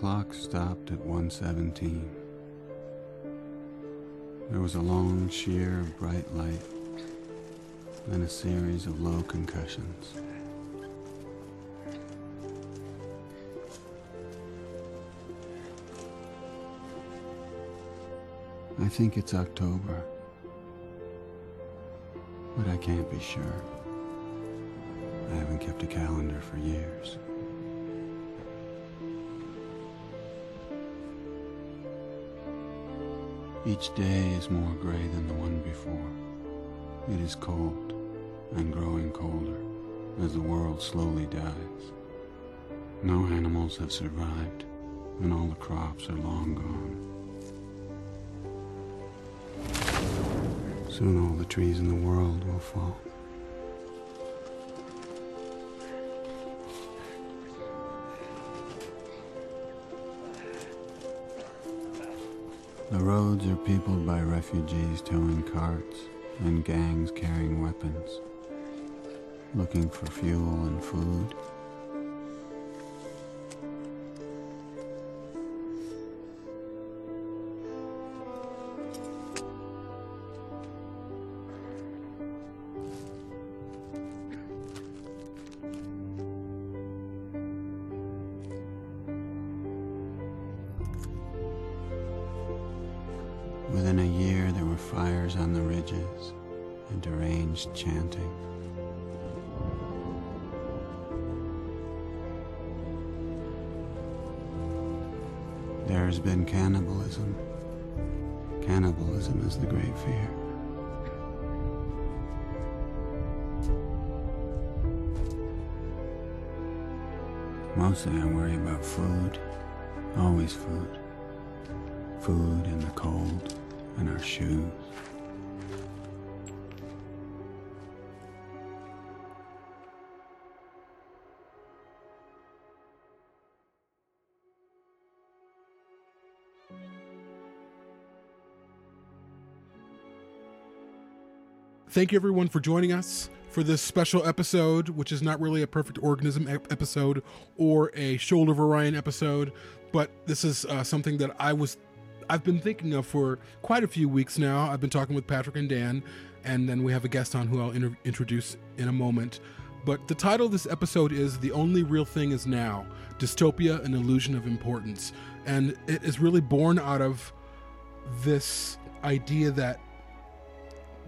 clock stopped at 117. There was a long sheer of bright light, then a series of low concussions. I think it's October, but I can't be sure. I haven't kept a calendar for years. Each day is more gray than the one before. It is cold and growing colder as the world slowly dies. No animals have survived, and all the crops are long gone. Soon all the trees in the world will fall. The roads are peopled by refugees towing carts and gangs carrying weapons, looking for fuel and food. Mostly I worry about food. Always food. Food and the cold and our shoes. Thank you, everyone, for joining us for this special episode, which is not really a perfect organism ep- episode or a shoulder of Orion episode, but this is uh, something that I was I've been thinking of for quite a few weeks now. I've been talking with Patrick and Dan, and then we have a guest on who I'll inter- introduce in a moment. But the title of this episode is The Only Real Thing Is Now Dystopia, an Illusion of Importance. And it is really born out of this idea that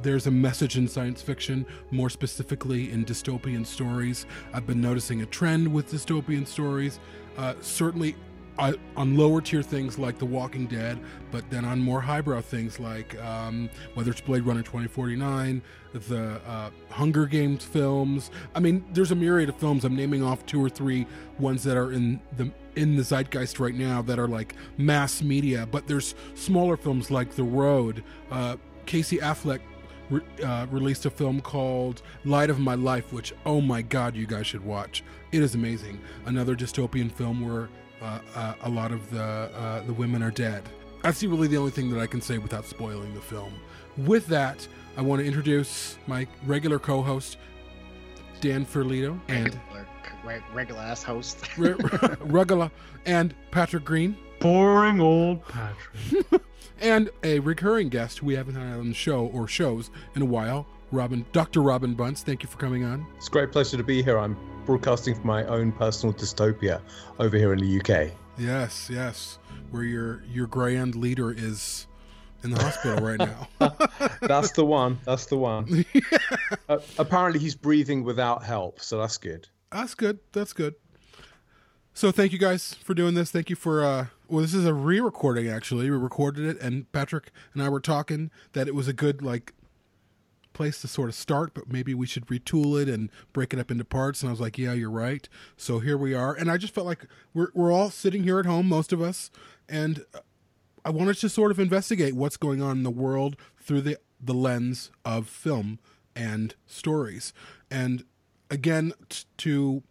there's a message in science fiction, more specifically in dystopian stories. I've been noticing a trend with dystopian stories. Uh, certainly uh, on lower tier things like The Walking Dead, but then on more highbrow things like um, whether it's Blade Runner 2049, the uh, Hunger Games films. I mean, there's a myriad of films. I'm naming off two or three ones that are in the in the zeitgeist right now that are like mass media. But there's smaller films like The Road. Uh, Casey Affleck re- uh, released a film called Light of My Life, which, oh my God, you guys should watch. It is amazing. Another dystopian film where uh, uh, a lot of the uh, the women are dead. That's really the only thing that I can say without spoiling the film. With that, I want to introduce my regular co-host, Dan Ferlito, and regular, re- regular ass host. Re- Regula and Patrick Green, Boring old Patrick. and a recurring guest who we haven't had on the show or shows in a while, Robin, Dr. Robin Bunce. Thank you for coming on. It's a great pleasure to be here. I'm broadcasting from my own personal dystopia over here in the UK. Yes, yes, where your your grand leader is in the hospital right now. That's the one. That's the one. Uh, apparently, he's breathing without help, so that's good. That's good. That's good. So thank you guys for doing this. Thank you for uh well this is a re-recording actually. We recorded it and Patrick and I were talking that it was a good like place to sort of start, but maybe we should retool it and break it up into parts and I was like, "Yeah, you're right." So here we are. And I just felt like we're we're all sitting here at home most of us and I wanted to sort of investigate what's going on in the world through the the lens of film and stories. And again t- to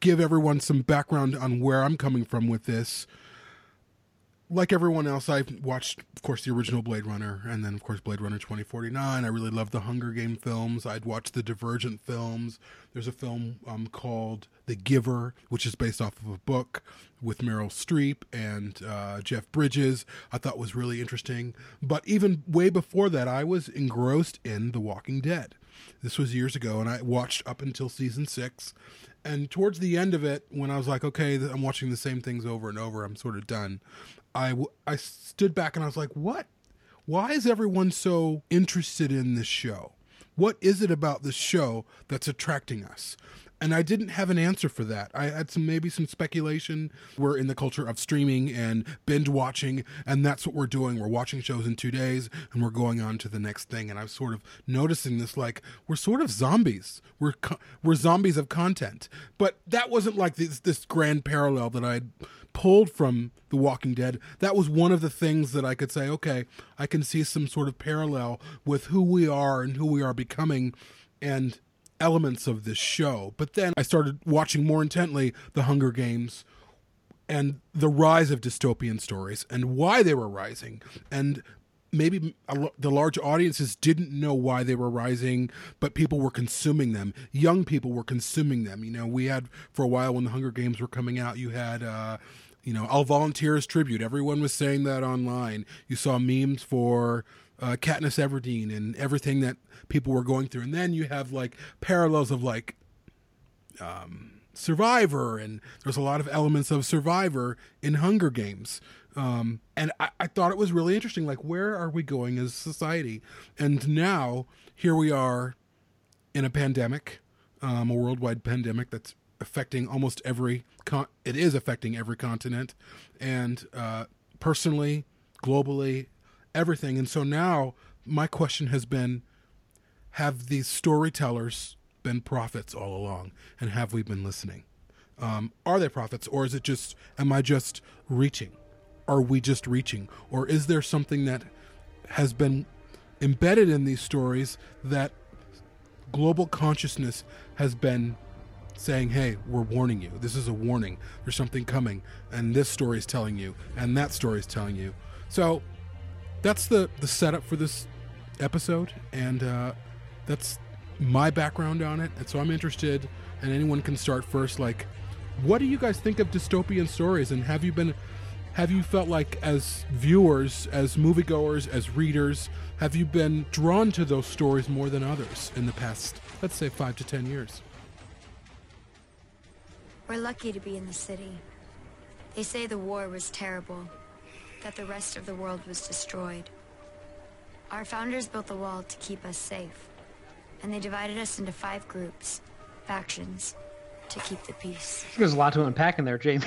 give everyone some background on where I'm coming from with this. like everyone else, I've watched, of course, the original Blade Runner, and then, of course, Blade Runner 2049. I really love the Hunger Game films. I'd watched the Divergent films. There's a film um, called The Giver, which is based off of a book with Meryl Streep and uh, Jeff Bridges. I thought was really interesting. But even way before that, I was engrossed in The Walking Dead. This was years ago, and I watched up until season six. And towards the end of it, when I was like, okay, I'm watching the same things over and over, I'm sort of done. I, I stood back and I was like, what? Why is everyone so interested in this show? What is it about this show that's attracting us? And I didn't have an answer for that. I had some maybe some speculation. We're in the culture of streaming and binge watching, and that's what we're doing. We're watching shows in two days, and we're going on to the next thing. And I was sort of noticing this, like we're sort of zombies. We're we're zombies of content. But that wasn't like this this grand parallel that I pulled from The Walking Dead, that was one of the things that I could say, okay, I can see some sort of parallel with who we are and who we are becoming and elements of this show. But then I started watching more intently The Hunger Games and the rise of dystopian stories and why they were rising and maybe the large audiences didn't know why they were rising, but people were consuming them. Young people were consuming them. You know, we had for a while when the Hunger Games were coming out, you had. Uh, you know, I'll volunteer as tribute. Everyone was saying that online. You saw memes for uh, Katniss Everdeen and everything that people were going through. And then you have like parallels of like um, Survivor, and there's a lot of elements of Survivor in Hunger Games. Um, and I, I thought it was really interesting. Like, where are we going as society? And now here we are in a pandemic, um, a worldwide pandemic that's affecting almost every. Con- it is affecting every continent, and uh, personally, globally, everything. And so now my question has been: Have these storytellers been prophets all along, and have we been listening? Um, are they prophets, or is it just? Am I just reaching? are we just reaching? Or is there something that has been embedded in these stories that global consciousness has been saying, hey, we're warning you. This is a warning. There's something coming. And this story is telling you. And that story is telling you. So that's the, the setup for this episode. And uh, that's my background on it. And so I'm interested, and anyone can start first. Like, what do you guys think of dystopian stories? And have you been have you felt like as viewers as moviegoers as readers have you been drawn to those stories more than others in the past let's say five to ten years we're lucky to be in the city they say the war was terrible that the rest of the world was destroyed. Our founders built the wall to keep us safe and they divided us into five groups factions to keep the peace. There's a lot to unpack in there, Jamie.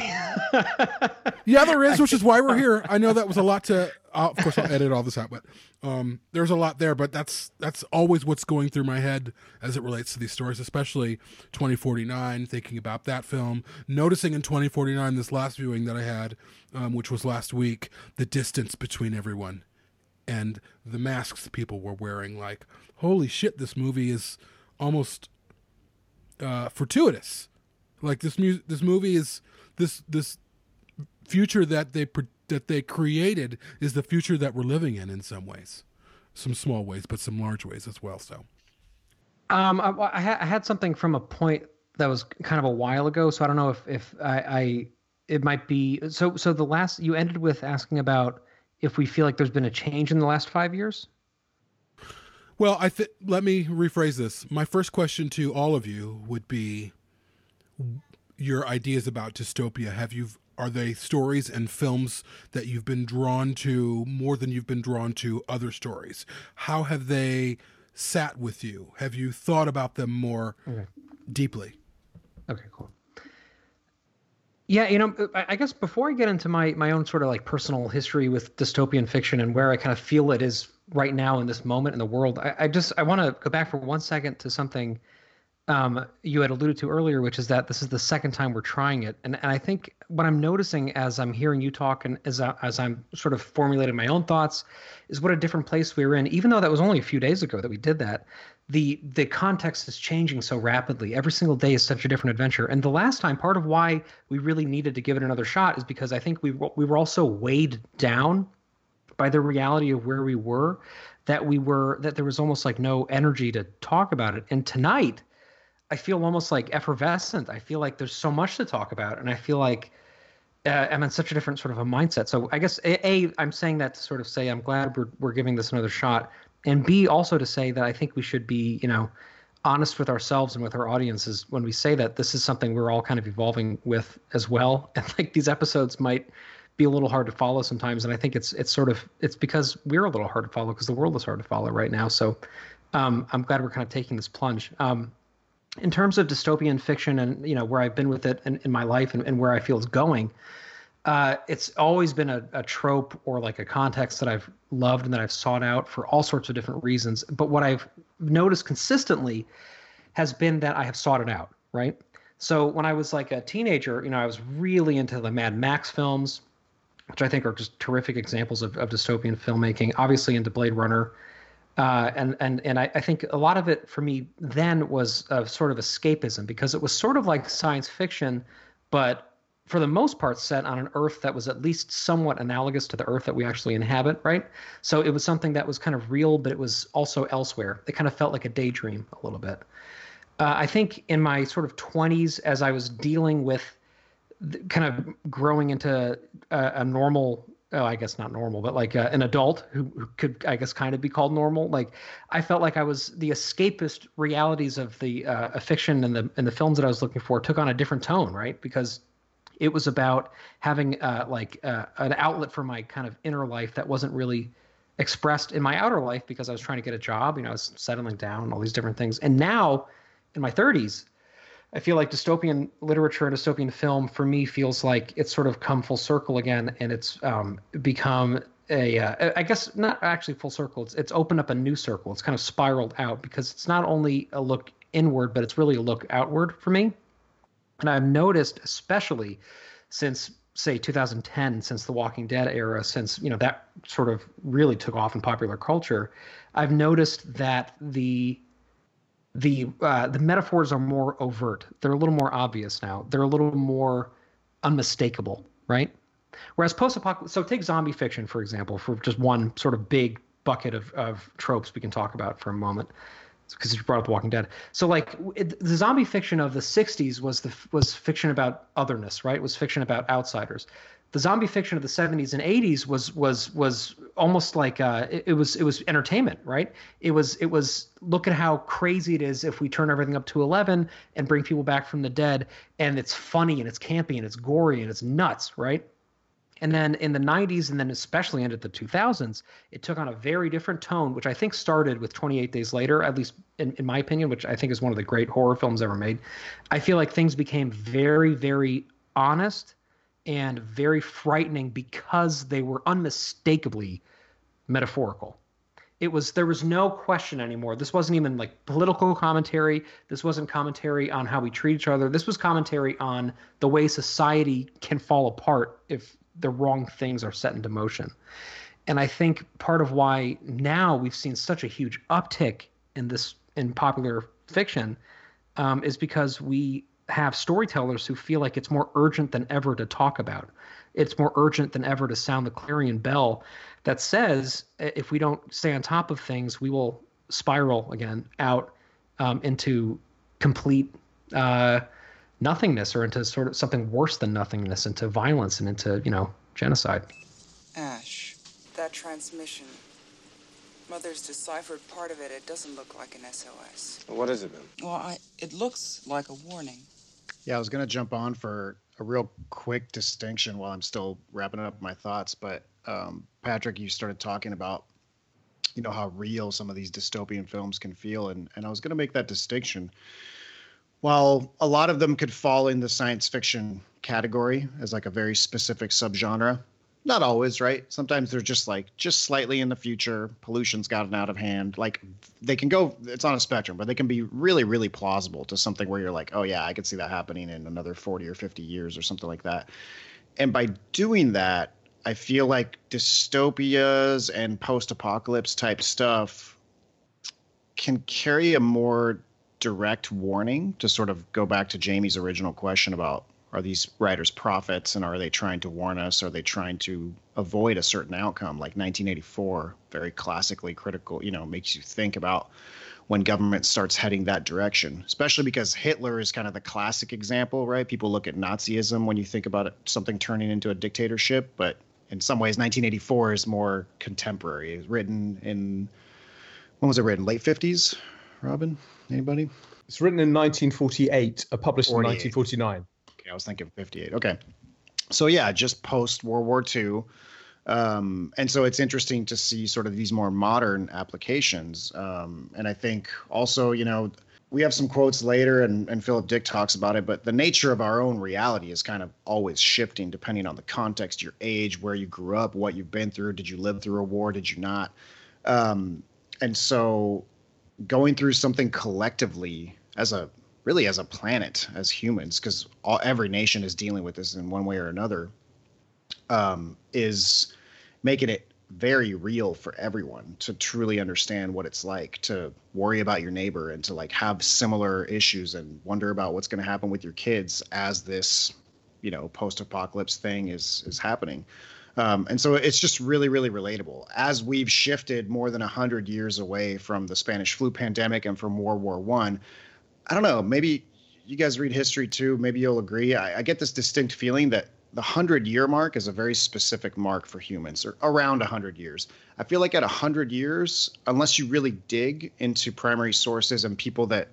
yeah, there is, which is why we're here. I know that was a lot to. Uh, of course, I'll edit all this out, but um, there's a lot there. But that's that's always what's going through my head as it relates to these stories, especially 2049. Thinking about that film, noticing in 2049, this last viewing that I had, um, which was last week, the distance between everyone and the masks people were wearing. Like, holy shit, this movie is almost uh, fortuitous like this mu- this movie is this this future that they pre- that they created is the future that we're living in in some ways, some small ways, but some large ways as well. So, um, I, I, ha- I had something from a point that was kind of a while ago, so I don't know if if I, I it might be so. So the last you ended with asking about if we feel like there's been a change in the last five years. Well, I th- let me rephrase this. My first question to all of you would be your ideas about dystopia? Have you are they stories and films that you've been drawn to more than you've been drawn to other stories? How have they sat with you? Have you thought about them more okay. deeply? Okay, cool. Yeah, you know, I guess before I get into my my own sort of like personal history with dystopian fiction and where I kind of feel it is right now in this moment in the world, I, I just I want to go back for one second to something um, you had alluded to earlier, which is that this is the second time we're trying it, and and I think what I'm noticing as I'm hearing you talk and as I, as I'm sort of formulating my own thoughts, is what a different place we were in. Even though that was only a few days ago that we did that, the the context is changing so rapidly. Every single day is such a different adventure. And the last time, part of why we really needed to give it another shot is because I think we we were also weighed down by the reality of where we were, that we were that there was almost like no energy to talk about it. And tonight I feel almost like effervescent. I feel like there's so much to talk about, and I feel like uh, I'm in such a different sort of a mindset. So I guess a, a I'm saying that to sort of say I'm glad we're we're giving this another shot, and b also to say that I think we should be you know honest with ourselves and with our audiences when we say that this is something we're all kind of evolving with as well, and like these episodes might be a little hard to follow sometimes, and I think it's it's sort of it's because we're a little hard to follow because the world is hard to follow right now. So um, I'm glad we're kind of taking this plunge. Um, in terms of dystopian fiction and you know where I've been with it in, in my life and, and where I feel it's going, uh, it's always been a, a trope or like a context that I've loved and that I've sought out for all sorts of different reasons. But what I've noticed consistently has been that I have sought it out, right? So when I was like a teenager, you know, I was really into the Mad Max films, which I think are just terrific examples of, of dystopian filmmaking. Obviously into Blade Runner, uh, and and and I, I, think a lot of it for me then was a sort of escapism because it was sort of like science fiction, but for the most part set on an Earth that was at least somewhat analogous to the Earth that we actually inhabit, right? So it was something that was kind of real, but it was also elsewhere. It kind of felt like a daydream a little bit. Uh, I think in my sort of 20s, as I was dealing with kind of growing into a, a normal oh, I guess not normal, but like uh, an adult who, who, could, I guess, kind of be called normal. Like I felt like I was the escapist realities of the uh, fiction and the and the films that I was looking for took on a different tone, right? Because it was about having uh, like uh, an outlet for my kind of inner life that wasn't really expressed in my outer life because I was trying to get a job. You know, I was settling down, all these different things, and now in my 30s I feel like dystopian literature and dystopian film for me feels like it's sort of come full circle again, and it's um, become a uh, I guess not actually full circle. It's it's opened up a new circle. It's kind of spiraled out because it's not only a look inward, but it's really a look outward for me. And I've noticed, especially since say 2010, since the Walking Dead era, since you know that sort of really took off in popular culture, I've noticed that the the uh, the metaphors are more overt. They're a little more obvious now. They're a little more unmistakable, right? Whereas post-apocalyptic, so take zombie fiction for example, for just one sort of big bucket of of tropes we can talk about for a moment, because you brought up The Walking Dead. So like it, the zombie fiction of the '60s was the was fiction about otherness, right? It was fiction about outsiders the zombie fiction of the 70s and 80s was was was almost like uh, it, it, was it was entertainment right? It was it was look at how crazy it is if we turn everything up to 11 and bring people back from the dead and it's funny and it's campy and it's gory and it's nuts right? And then in the 90s and then especially into the 2000s it took on a very different tone which i think started with 28 days later at least in, in my opinion which i think is one of the great horror films ever made. I feel like things became very very honest and very frightening because they were unmistakably metaphorical. It was there was no question anymore. This wasn't even like political commentary. This wasn't commentary on how we treat each other. This was commentary on the way society can fall apart if the wrong things are set into motion. And I think part of why now we've seen such a huge uptick in this in popular fiction um, is because we have storytellers who feel like it's more urgent than ever to talk about. It's more urgent than ever to sound the clarion bell that says if we don't stay on top of things, we will spiral again out um, into complete uh, nothingness or into sort of something worse than nothingness, into violence and into, you know, genocide. Ash, that transmission Mother's deciphered part of it. It doesn't look like an SOS. What is it then? Well, I, it looks like a warning. Yeah, I was going to jump on for a real quick distinction while I'm still wrapping up my thoughts. But um, Patrick, you started talking about, you know, how real some of these dystopian films can feel, and and I was going to make that distinction. While a lot of them could fall in the science fiction category as like a very specific subgenre, not always, right? Sometimes they're just like just slightly in the future. Pollution's gotten out of hand. Like they can go. It's on a spectrum, but they can be really, really plausible to something where you're like, oh yeah, I could see that happening in another forty or fifty years or something like that. And by doing that, I feel like dystopias and post-apocalypse type stuff can carry a more direct warning to sort of go back to Jamie's original question about are these writers prophets and are they trying to warn us? Are they trying to avoid a certain outcome? Like 1984, very classically critical, you know, makes you think about when government starts heading that direction, especially because Hitler is kind of the classic example, right? People look at Nazism when you think about it, something turning into a dictatorship, but in some ways, 1984 is more contemporary. It's written in, when was it written? Late 50s, Robin? Anybody? It's written in 1948, uh, published 48. in 1949. Okay, I was thinking 58. Okay. So yeah, just post World War II. Um, and so it's interesting to see sort of these more modern applications. Um, and I think also, you know, we have some quotes later and, and Philip Dick talks about it, but the nature of our own reality is kind of always shifting depending on the context, your age, where you grew up, what you've been through. Did you live through a war? Did you not? Um, and so going through something collectively as a really as a planet, as humans, because every nation is dealing with this in one way or another, um, is making it very real for everyone to truly understand what it's like to worry about your neighbor and to like have similar issues and wonder about what's going to happen with your kids as this you know post-apocalypse thing is is happening. Um, and so it's just really really relatable. As we've shifted more than 100 years away from the spanish flu pandemic and from world war one I don't know. Maybe you guys read history too. Maybe you'll agree. I, I get this distinct feeling that the hundred year mark is a very specific mark for humans, or around a hundred years. I feel like at a hundred years, unless you really dig into primary sources and people that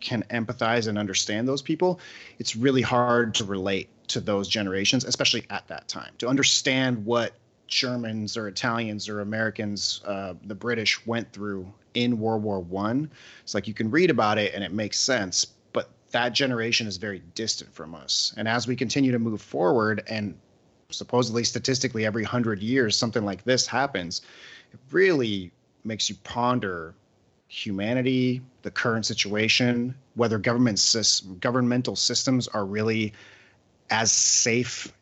can empathize and understand those people, it's really hard to relate to those generations, especially at that time. To understand what Germans or Italians or Americans, uh, the British went through in World War One. It's like you can read about it and it makes sense, but that generation is very distant from us. And as we continue to move forward, and supposedly statistically every hundred years something like this happens, it really makes you ponder humanity, the current situation, whether government governmental systems are really as safe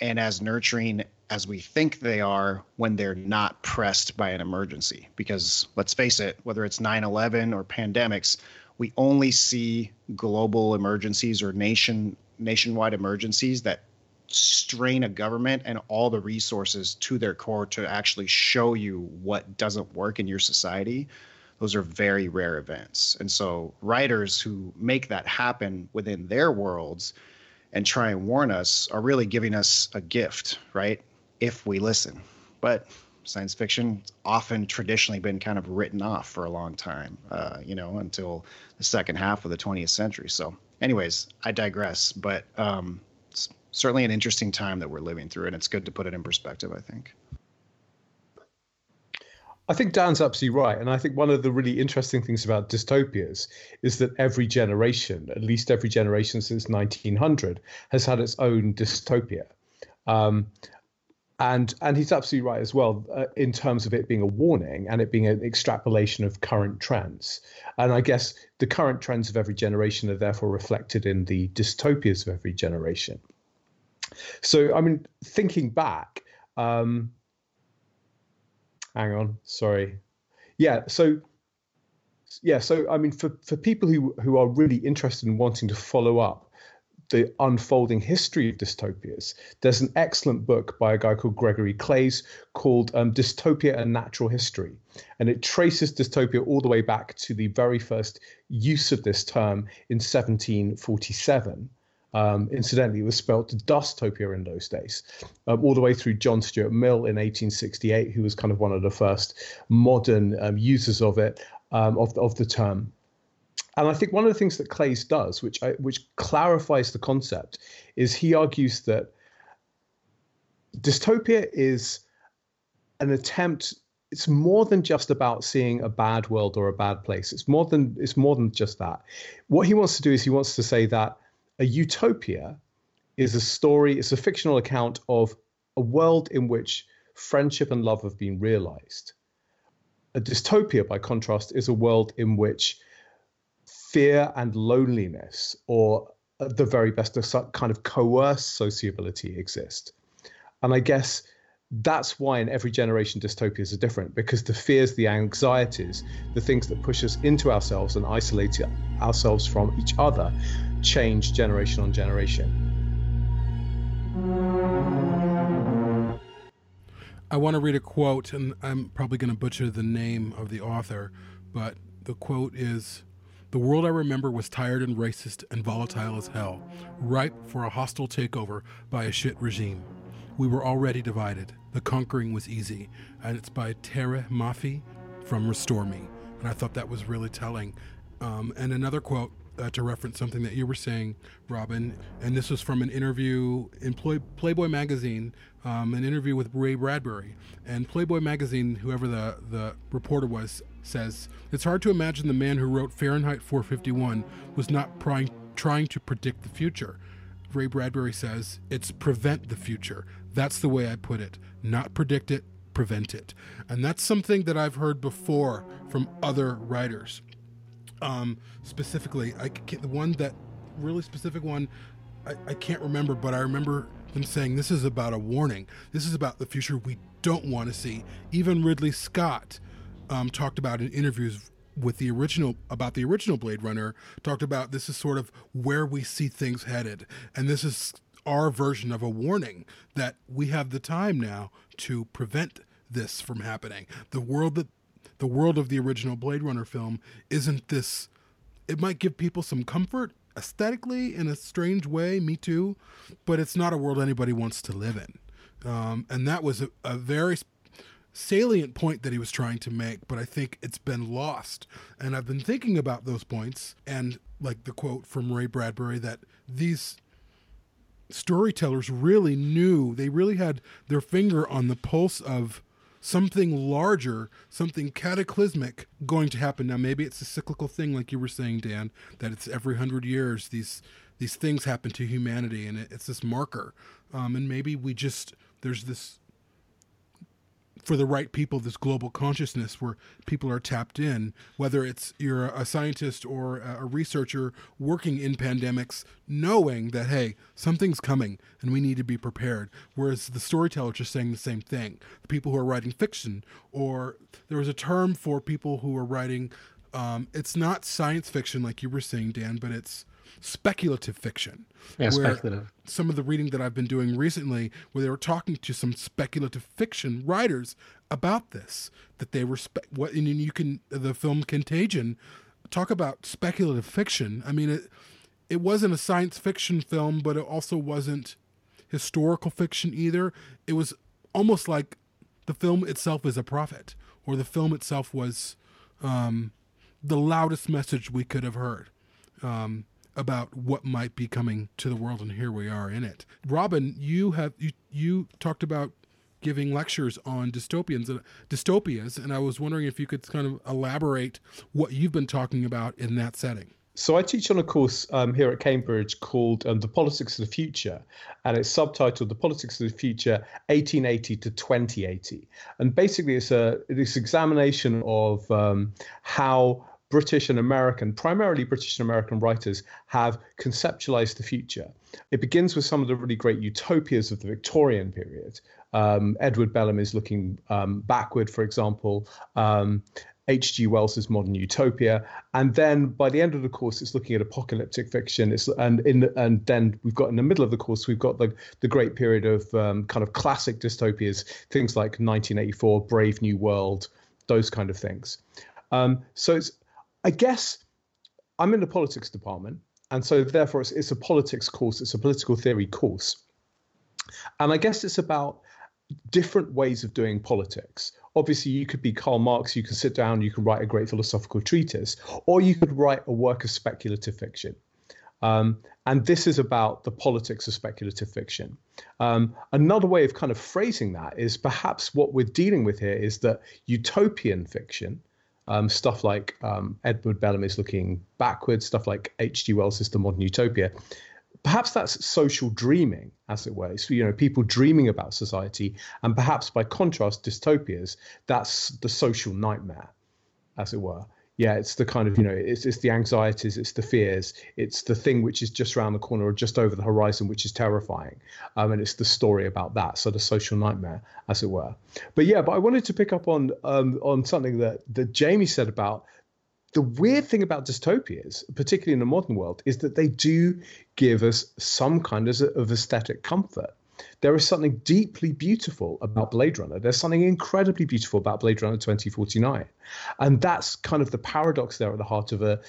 and as nurturing as we think they are when they're not pressed by an emergency. Because let's face it, whether it's 9 11 or pandemics, we only see global emergencies or nation nationwide emergencies that strain a government and all the resources to their core to actually show you what doesn't work in your society. Those are very rare events. And so writers who make that happen within their worlds and try and warn us are really giving us a gift right if we listen. But science fiction often traditionally been kind of written off for a long time, uh, you know, until the second half of the 20th century. So, anyways, I digress, but um, it's certainly an interesting time that we're living through, and it's good to put it in perspective, I think. I think Dan's absolutely right. And I think one of the really interesting things about dystopias is that every generation, at least every generation since 1900, has had its own dystopia. Um, and and he's absolutely right as well uh, in terms of it being a warning and it being an extrapolation of current trends. And i guess the current trends of every generation are therefore reflected in the dystopias of every generation. So i mean thinking back um hang on sorry. Yeah so yeah so i mean for for people who who are really interested in wanting to follow up the unfolding history of dystopias. There's an excellent book by a guy called Gregory Claeys called um, Dystopia and Natural History. And it traces dystopia all the way back to the very first use of this term in 1747. Um, incidentally, it was spelled dustopia in those days, um, all the way through John Stuart Mill in 1868, who was kind of one of the first modern um, users of it, um, of, of the term. And I think one of the things that Claeys does, which I, which clarifies the concept, is he argues that dystopia is an attempt. It's more than just about seeing a bad world or a bad place. It's more than it's more than just that. What he wants to do is he wants to say that a utopia is a story. It's a fictional account of a world in which friendship and love have been realized. A dystopia, by contrast, is a world in which fear and loneliness, or at the very best, a kind of coerced sociability exist. And I guess that's why in every generation dystopias are different because the fears, the anxieties, the things that push us into ourselves and isolate ourselves from each other change generation on generation. I want to read a quote, and I'm probably going to butcher the name of the author, but the quote is The world I remember was tired and racist and volatile as hell, ripe for a hostile takeover by a shit regime. We were already divided. The conquering was easy. And it's by Tahereh Mafi from Restore Me. And I thought that was really telling. Um, and another quote uh, to reference something that you were saying, Robin, and this was from an interview in Play- Playboy magazine, um, an interview with Ray Bradbury. And Playboy magazine, whoever the, the reporter was, says it's hard to imagine the man who wrote Fahrenheit 451 was not prying, trying to predict the future. Ray Bradbury says it's prevent the future. That's the way I put it. Not predict it, prevent it. And that's something that I've heard before from other writers. Um, specifically, I can't, the one that really specific one, I, I can't remember, but I remember them saying this is about a warning. This is about the future we don't want to see. Even Ridley Scott um, talked about in interviews with the original about the original Blade Runner talked about this is sort of where we see things headed, and this is our version of a warning that we have the time now to prevent this from happening. The world that the world of the original Blade Runner film isn't this. It might give people some comfort aesthetically in a strange way, me too, but it's not a world anybody wants to live in. Um, and that was a, a very salient point that he was trying to make, but I think it's been lost. And I've been thinking about those points and like the quote from Ray Bradbury that these storytellers really knew, they really had their finger on the pulse of something larger, something cataclysmic going to happen. Now, maybe it's a cyclical thing, like you were saying, Dan, that it's every hundred years these these things happen to humanity, and it's this marker. Um, and maybe we just there's this for the right people this global consciousness where people are tapped in whether it's you're a scientist or a researcher working in pandemics knowing that hey something's coming and we need to be prepared. Whereas the storyteller just saying the same thing. The people who are writing fiction or there was a term for people who are writing um, it's not science fiction like you were saying dan but it's speculative fiction. Yeah, speculative. Some of the reading that I've been doing recently, where they were talking to some speculative fiction writers about this, that they were spe- what, and you can the film Contagion talk about speculative fiction. I mean, it it wasn't a science fiction film, but it also wasn't historical fiction either. It was almost like the film itself is a prophet, or the film itself was um, the loudest message we could have heard. Um, about what might be coming to the world, and here we are in it. Robin, you have you you talked about giving lectures on dystopians and dystopias, and I was wondering if you could kind of elaborate what you've been talking about in that setting. So I teach on a course um, here at Cambridge called um, "The Politics of the Future," and it's subtitled "The Politics of the Future: 1880 to 2080." And basically, it's a this examination of um, how British and American, primarily British and American writers, have conceptualized the future. It begins with some of the really great utopias of the Victorian period. Um, Edward Bellamy is looking um, backward, for example. Um, H.G. Wells's Modern Utopia, and then by the end of the course, it's looking at apocalyptic fiction. It's and in and then we've got in the middle of the course, we've got the the great period of um, kind of classic dystopias, things like 1984, Brave New World, those kind of things. Um, so it's I guess I'm in the politics department, and so therefore it's, it's a politics course, it's a political theory course. And I guess it's about different ways of doing politics. Obviously, you could be Karl Marx, you can sit down, you can write a great philosophical treatise, or you could write a work of speculative fiction. Um, and this is about the politics of speculative fiction. Um, another way of kind of phrasing that is perhaps what we're dealing with here is that utopian fiction um, stuff like um, Edward Bellamy's looking backwards, stuff like H.G. Wells' The Modern Utopia. perhaps that's social dreaming, as it were. So, you know, people dreaming about society, and perhaps by contrast, dystopias, that's the social nightmare, as it were yeah, it's the kind of you know, it's it's the anxieties, it's the fears, it's the thing which is just around the corner or just over the horizon, which is terrifying, um, and it's the story about that sort of social nightmare, as it were. But yeah, but I wanted to pick up on um, on something that that Jamie said about the weird thing about dystopias, particularly in the modern world, is that they do give us some kind of, of aesthetic comfort there is something deeply beautiful about Blade Runner. There's something incredibly beautiful about Blade Runner 2049. And that's kind of the paradox there at the heart of a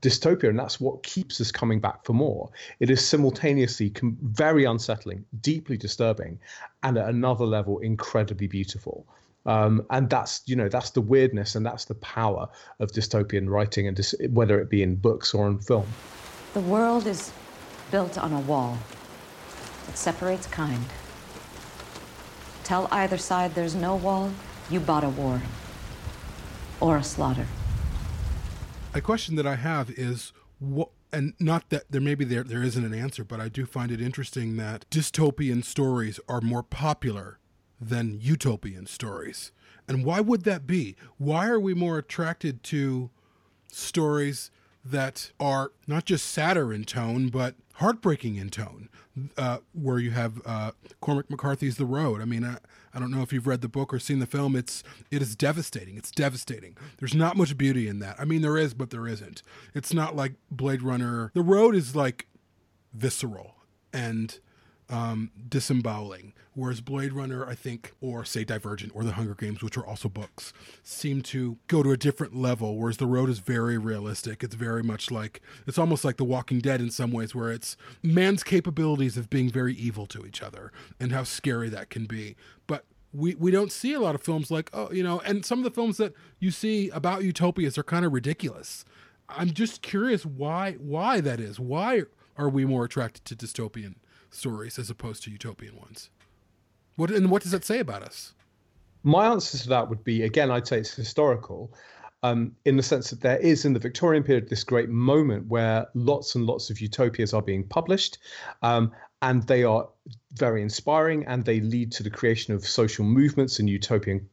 dystopia. And that's what keeps us coming back for more. It is simultaneously com- very unsettling, deeply disturbing, and at another level, incredibly beautiful. Um, and that's you know that's the weirdness and that's the power of dystopian writing and dis- whether it be in books or in film. The world is built on a wall it separates kind. Tell either side there's no wall, you bought a war. Or a slaughter. A question that I have is what and not that there maybe there there isn't an answer, but I do find it interesting that dystopian stories are more popular than utopian stories. And why would that be? Why are we more attracted to stories that are not just sadder in tone, but heartbreaking in tone? uh, where you have uh, Cormac McCarthy's The Road. I mean, I, I don't know if you've read the book or seen the film. It's it is devastating. It's devastating. There's not much beauty in that. I mean, there is, but there isn't. It's not like Blade Runner. The Road is like visceral and um, disemboweling. Whereas Blade Runner, I think, or say Divergent or The Hunger Games, which are also books, seem to go to a different level. Whereas The Road is very realistic. It's very much like, it's almost like The Walking Dead in some ways, where it's man's capabilities of being very evil to each other and how scary that can be. But we, we don't see a lot of films like, oh, you know, and some of the films that you see about utopias are kind of ridiculous. I'm just curious why why that is. Why are we more attracted to dystopian stories as opposed to utopian ones? What and what does that say about us? My answer to that would be again, I'd say it's historical. Um, in the sense that there is in the Victorian period this great moment where lots and lots of utopias are being published, um, and they are very inspiring, and they lead to the creation of social movements and utopian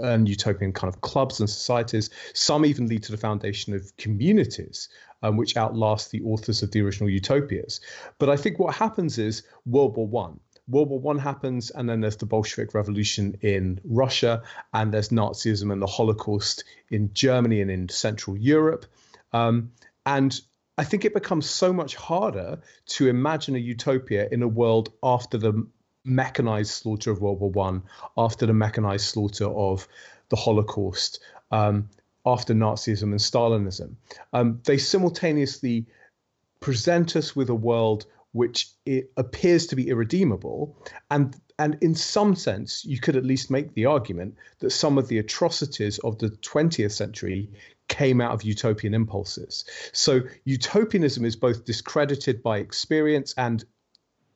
and utopian kind of clubs and societies. Some even lead to the foundation of communities, um, which outlast the authors of the original utopias. But I think what happens is World War One. World War One happens, and then there's the Bolshevik Revolution in Russia, and there's Nazism and the Holocaust in Germany and in Central Europe. Um, and I think it becomes so much harder to imagine a utopia in a world after the mechanized slaughter of World War One, after the mechanized slaughter of the Holocaust, um, after Nazism and Stalinism. Um, they simultaneously present us with a world which appears to be irredeemable and and in some sense you could at least make the argument that some of the atrocities of the 20th century came out of utopian impulses so utopianism is both discredited by experience and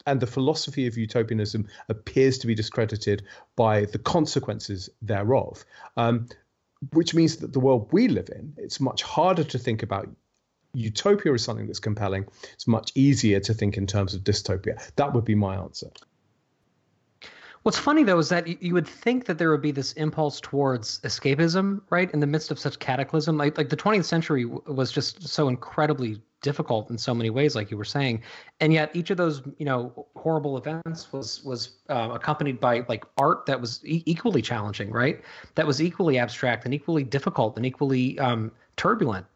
and the philosophy of utopianism appears to be discredited by the consequences thereof um, which means that the world we live in it's much harder to think about utopia is something that's compelling, it's much easier to think in terms of dystopia. That would be my answer. What's funny though is that you would think that there would be this impulse towards escapism, right, in the midst of such cataclysm. Like like the 20th century was just so incredibly difficult in so many ways, like you were saying, and yet each of those you know horrible events was was uh, accompanied by like art that was e- equally challenging, right? That was equally abstract and equally difficult and equally um, turbulent.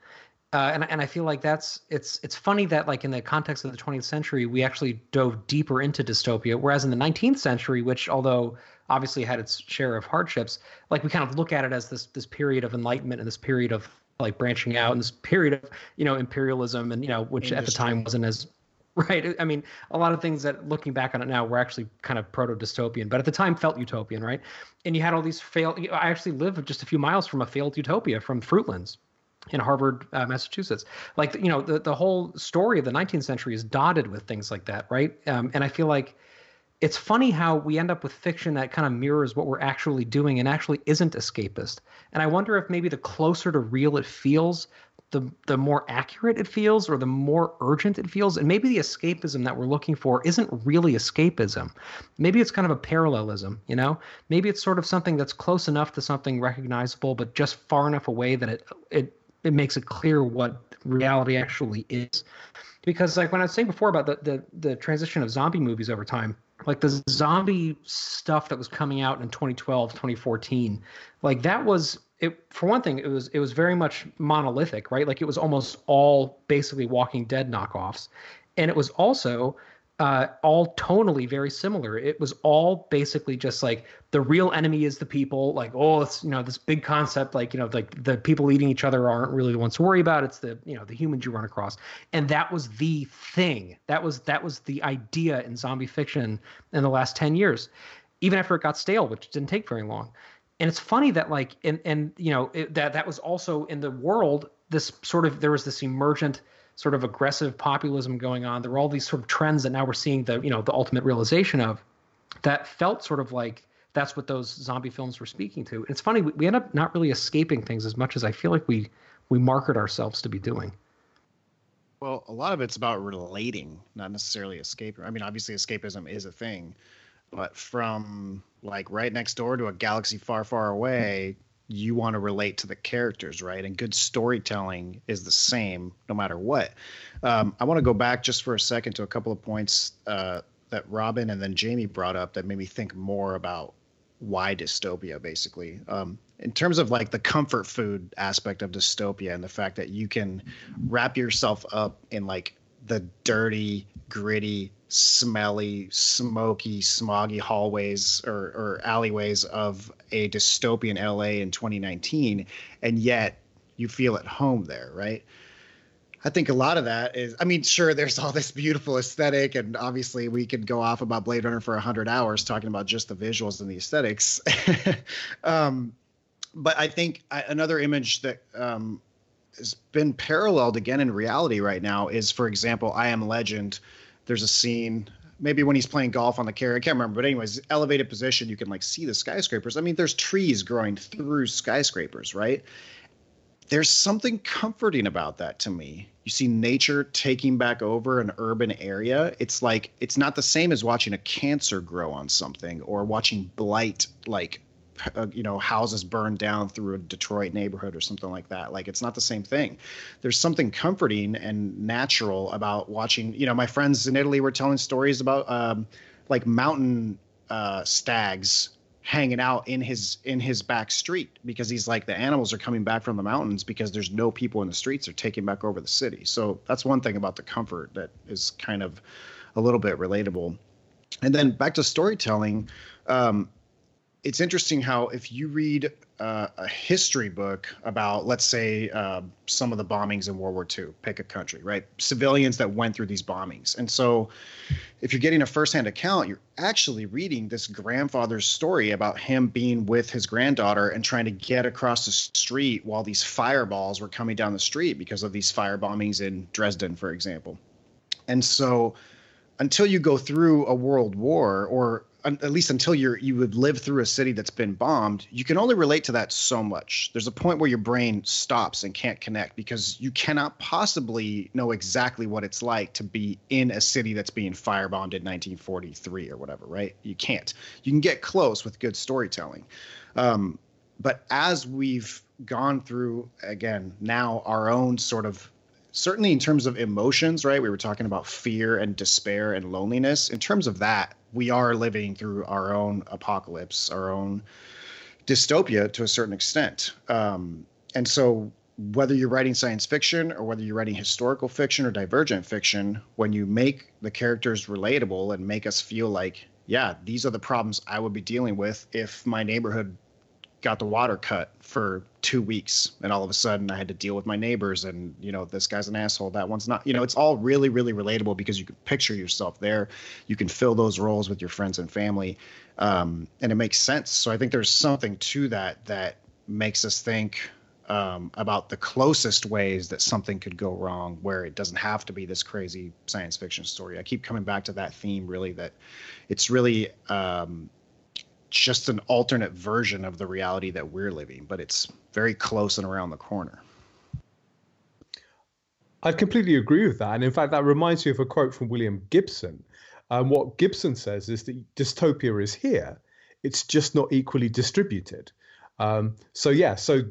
Uh, and and I feel like that's it's it's funny that like in the context of the 20th century we actually dove deeper into dystopia, whereas in the 19th century, which although obviously had its share of hardships, like we kind of look at it as this this period of enlightenment and this period of like branching out and this period of you know imperialism and you know which Industry. at the time wasn't as right. I mean, a lot of things that looking back on it now were actually kind of proto dystopian, but at the time felt utopian, right? And you had all these failed. I actually live just a few miles from a failed utopia from Fruitlands in Harvard, uh, Massachusetts. Like you know, the the whole story of the 19th century is dotted with things like that, right? Um, and I feel like it's funny how we end up with fiction that kind of mirrors what we're actually doing and actually isn't escapist. And I wonder if maybe the closer to real it feels, the the more accurate it feels or the more urgent it feels and maybe the escapism that we're looking for isn't really escapism maybe it's kind of a parallelism you know maybe it's sort of something that's close enough to something recognizable but just far enough away that it it it makes it clear what reality actually is. Because like when i was saying before about the the, the transition of zombie movies over time like the zombie stuff that was coming out in 2012 2014 like that was it for one thing it was it was very much monolithic right? Like it was almost all basically walking dead knockoffs. And it was also uh, all tonally very similar. It was all basically just like the real enemy is the people. Like, oh, it's you know this big concept. Like, you know, like the people eating each other aren't really the ones to worry about. It's the you know the humans you run across, and that was the thing. That was that was the idea in zombie fiction in the last ten years, even after it got stale, which didn't take very long and it's funny that like and and you know it, that that was also in the world this sort of there was this emergent sort of aggressive populism going on. There were all these sort of trends that now we're seeing the you know the ultimate realization of that felt sort of like that's what those zombie films were speaking to. And it's funny we, we end up not really escaping things as much as i feel like we we market ourselves to be doing. Well a lot of it's about relating not necessarily escape. I mean obviously escapism is a thing but from like right next door to a galaxy far, far away, you want to relate to the characters, right? And good storytelling is the same no matter what. Um, I want to go back just for a second to a couple of points uh, that Robin and then Jamie brought up that made me think more about why dystopia, basically. Um, in terms of like the comfort food aspect of dystopia and the fact that you can wrap yourself up in like the dirty, gritty, smelly, smoky, smoggy hallways or, or alleyways of a dystopian LA in 2019, and yet you feel at home there, right? I think a lot of that is, I mean, sure, there's all this beautiful aesthetic, and obviously we could go off about Blade Runner for 100 hours talking about just the visuals and the aesthetics. um, but I think I, another image that um, has been paralleled again in reality right now is, for example, I Am Legend there's a scene maybe when he's playing golf on the carrier. I can't remember, but anyways, elevated position, you can like see the skyscrapers. I mean, there's trees growing through skyscrapers, right? There's something comforting about that to me. You see nature taking back over an urban area. It's like it's not the same as watching a cancer grow on something or watching blight like uh, you know houses burned down through a Detroit neighborhood or something like that. Like it's not the same thing. There's something comforting and natural about watching. You know, my friends in Italy were telling stories about um, like mountain uh, stags hanging out in his in his back street because he's like the animals are coming back from the mountains because there's no people in the streets they're taking back over the city so that's one thing about the comfort that is kind of a little bit relatable and then back to storytelling um, it's interesting how if you read uh, a history book about, let's say, uh, some of the bombings in World War II, pick a country, right? Civilians that went through these bombings. And so if you're getting a firsthand account, you're actually reading this grandfather's story about him being with his granddaughter and trying to get across the street while these fireballs were coming down the street because of these fire bombings in Dresden, for example. And so until you go through a world war or at least until you're you would live through a city that's been bombed, you can only relate to that so much. There's a point where your brain stops and can't connect because you cannot possibly know exactly what it's like to be in a city that's being firebombed in 1943 or whatever, right? You can't. You can get close with good storytelling. Um, but as we've gone through again now our own sort of certainly in terms of emotions, right? We were talking about fear and despair and loneliness. In terms of that, we are living through our own apocalypse, our own dystopia to a certain extent. Um, and so, whether you're writing science fiction or whether you're writing historical fiction or divergent fiction, when you make the characters relatable and make us feel like, yeah, these are the problems I would be dealing with if my neighborhood got the water cut for two weeks and all of a sudden i had to deal with my neighbors and you know this guy's an asshole that one's not you know it's all really really relatable because you can picture yourself there. You can fill those roles with your friends and family um, and it makes sense. So i think there's something to that that makes us think um, about the closest ways that something could go wrong where it doesn't have to be this crazy science fiction story. I keep coming back to that theme really that it's really um, just an alternate version of the reality that we're living, but it's very close and around the corner. I completely agree with that. And in fact, that reminds me of a quote from William Gibson. Um, what Gibson says is that dystopia is here, it's just not equally distributed. Um, so, yeah, so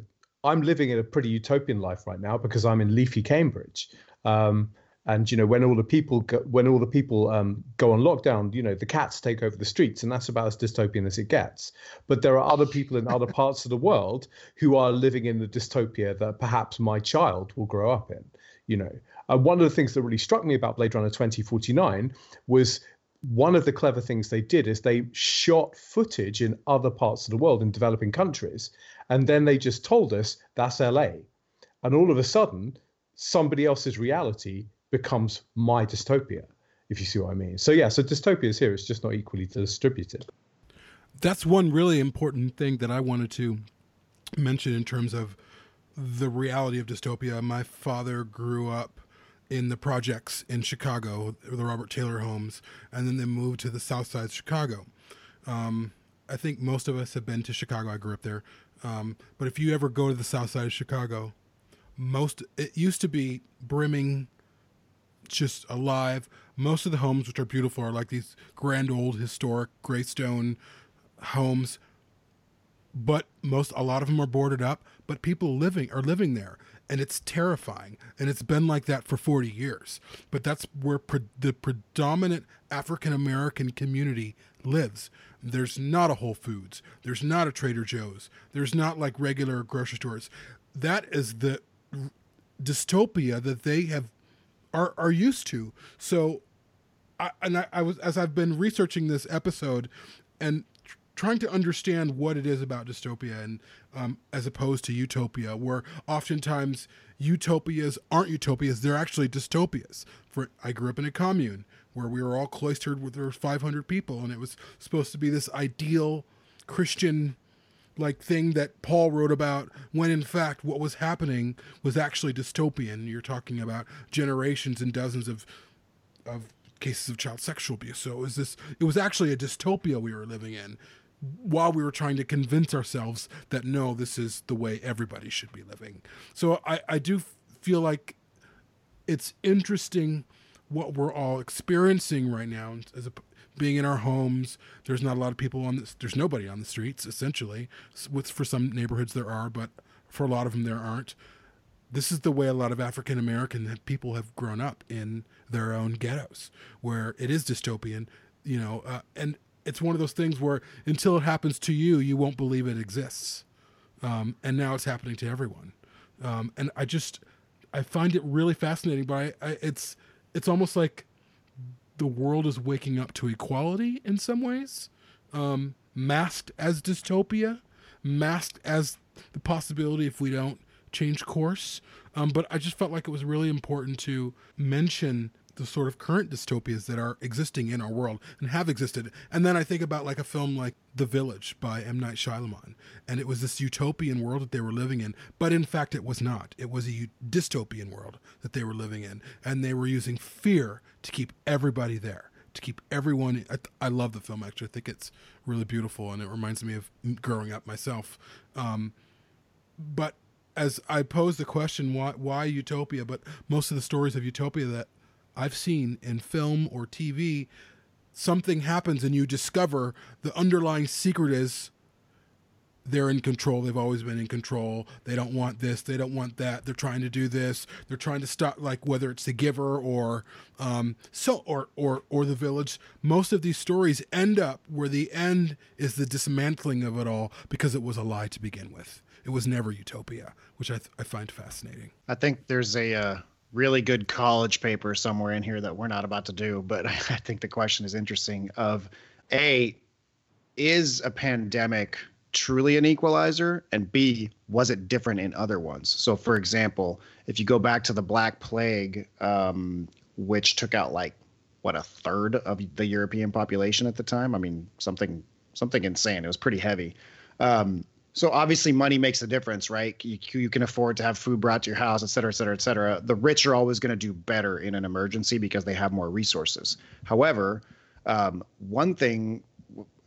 I'm living in a pretty utopian life right now because I'm in leafy Cambridge. Um, and you know when all the people go, when all the people um, go on lockdown you know the cats take over the streets and that's about as dystopian as it gets. But there are other people in other parts of the world who are living in the dystopia that perhaps my child will grow up in you know. One of the things that really struck me about blade runner 2049 was one of the clever things they did is they shot footage in other parts of the world in developing countries and then they just told us that's la and all of a sudden somebody else's reality becomes my dystopia, if you see what I mean. So yeah, so dystopia is here. It's just not equally distributed. That's one really important thing that I wanted to mention in terms of the reality of dystopia. My father grew up in the projects in Chicago, the Robert Taylor homes, and then they moved to the South Side of Chicago. Um, I think most of us have been to Chicago. I grew up there. Um, but if you ever go to the South Side of Chicago, most it used to be brimming just alive. Most of the homes, which are beautiful, are like these grand old historic gray stone homes. But most, a lot of them are boarded up. But people living are living there, and it's terrifying. And it's been like that for 40 years. But that's where pre- the predominant African American community lives. There's not a Whole Foods. There's not a Trader Joe's. There's not like regular grocery stores. That is the dystopia that they have are are used to. So, I, and I, I was as I've been researching this episode and tr- trying to understand what it is about dystopia and um, as opposed to utopia, where oftentimes utopias aren't utopias; they're actually dystopias. For I grew up in a commune where we were all cloistered with there were 500 people, and it was supposed to be this ideal Christian like thing that Paul wrote about when in fact what was happening was actually dystopian. You're talking about generations and dozens of of cases of child sexual abuse. So it was this it was actually a dystopia we were living in while we were trying to convince ourselves that no, this is the way everybody should be living. So I, I do feel like it's interesting what we're all experiencing right now as a being in our homes. There's not a lot of people on this. There's nobody on the streets essentially. With for some neighborhoods there are, but for a lot of them there aren't. This is the way a lot of African American people have grown up in their own ghettos, where it is dystopian. You know, uh, and it's one of those things where until it happens to you, you won't believe it exists. Um, and now it's happening to everyone. Um, and I just I find it really fascinating. But I, I, it's it's almost like the world is waking up to equality in some ways, um, masked as dystopia, masked as the possibility if we don't change course. Um, but I just felt like it was really important to mention the sort of current dystopias that are existing in our world and have existed. And then I think about like a film like The Village by M. Night Shyamalan. And it was this utopian world that they were living in. But in fact, it was not. It was a dystopian world that they were living in. And they were using fear to keep everybody there, to keep everyone. I, I love the film, actually. I think it's really beautiful and it reminds me of growing up myself. Um, but as I pose the question, why, why utopia? But most of the stories of utopia that I've seen in film or TV, something happens and you discover the underlying secret is they're in control. They've always been in control. They don't want this. They don't want that. They're trying to do this. They're trying to stop, like whether it's the giver or um, so or or or the village. Most of these stories end up where the end is the dismantling of it all because it was a lie to begin with. It was never utopia, which I, th- I find fascinating. I think there's a uh, really good college paper somewhere in here that we're not about to do, but I think the question is interesting of A, is a pandemic truly an equalizer? And B, was it different in other ones? So, for example, if you go back to the Black Plague, um, which took out like what a third of the European population at the time. I mean, something something insane. It was pretty heavy. Um, so obviously, money makes a difference, right? You, you can afford to have food brought to your house, et cetera, et cetera, et cetera. The rich are always going to do better in an emergency because they have more resources. However, um, one thing,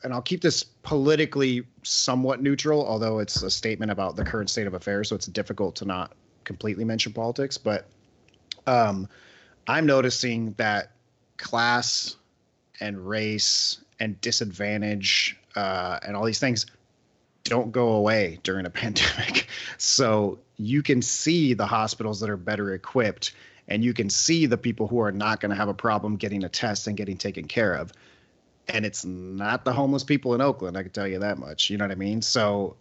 and I'll keep this politically somewhat neutral, although it's a statement about the current state of affairs, so it's difficult to not completely mention politics. But Um, I'm noticing that class and race and disadvantage uh, and all these things don't go away during a pandemic. So you can see the hospitals that are better equipped and you can see the people who are not going to have a problem getting a test and getting taken care of. And it's not the homeless people in Oakland, I can tell you that much. You know what I mean? So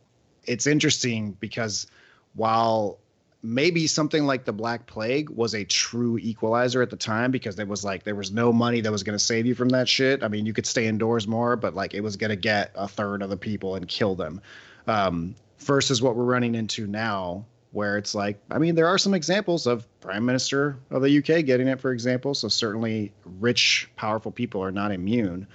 it's interesting because while maybe something like the Black Plague was a true equalizer at the time because there was like there was no money that was going to save you from that shit. I mean, you could stay indoors more, but like it was going to get a third of the people and kill them. Um, versus what we're running into now, where it's like, I mean, there are some examples of Prime Minister of the UK getting it, for example. So certainly, rich, powerful people are not immune.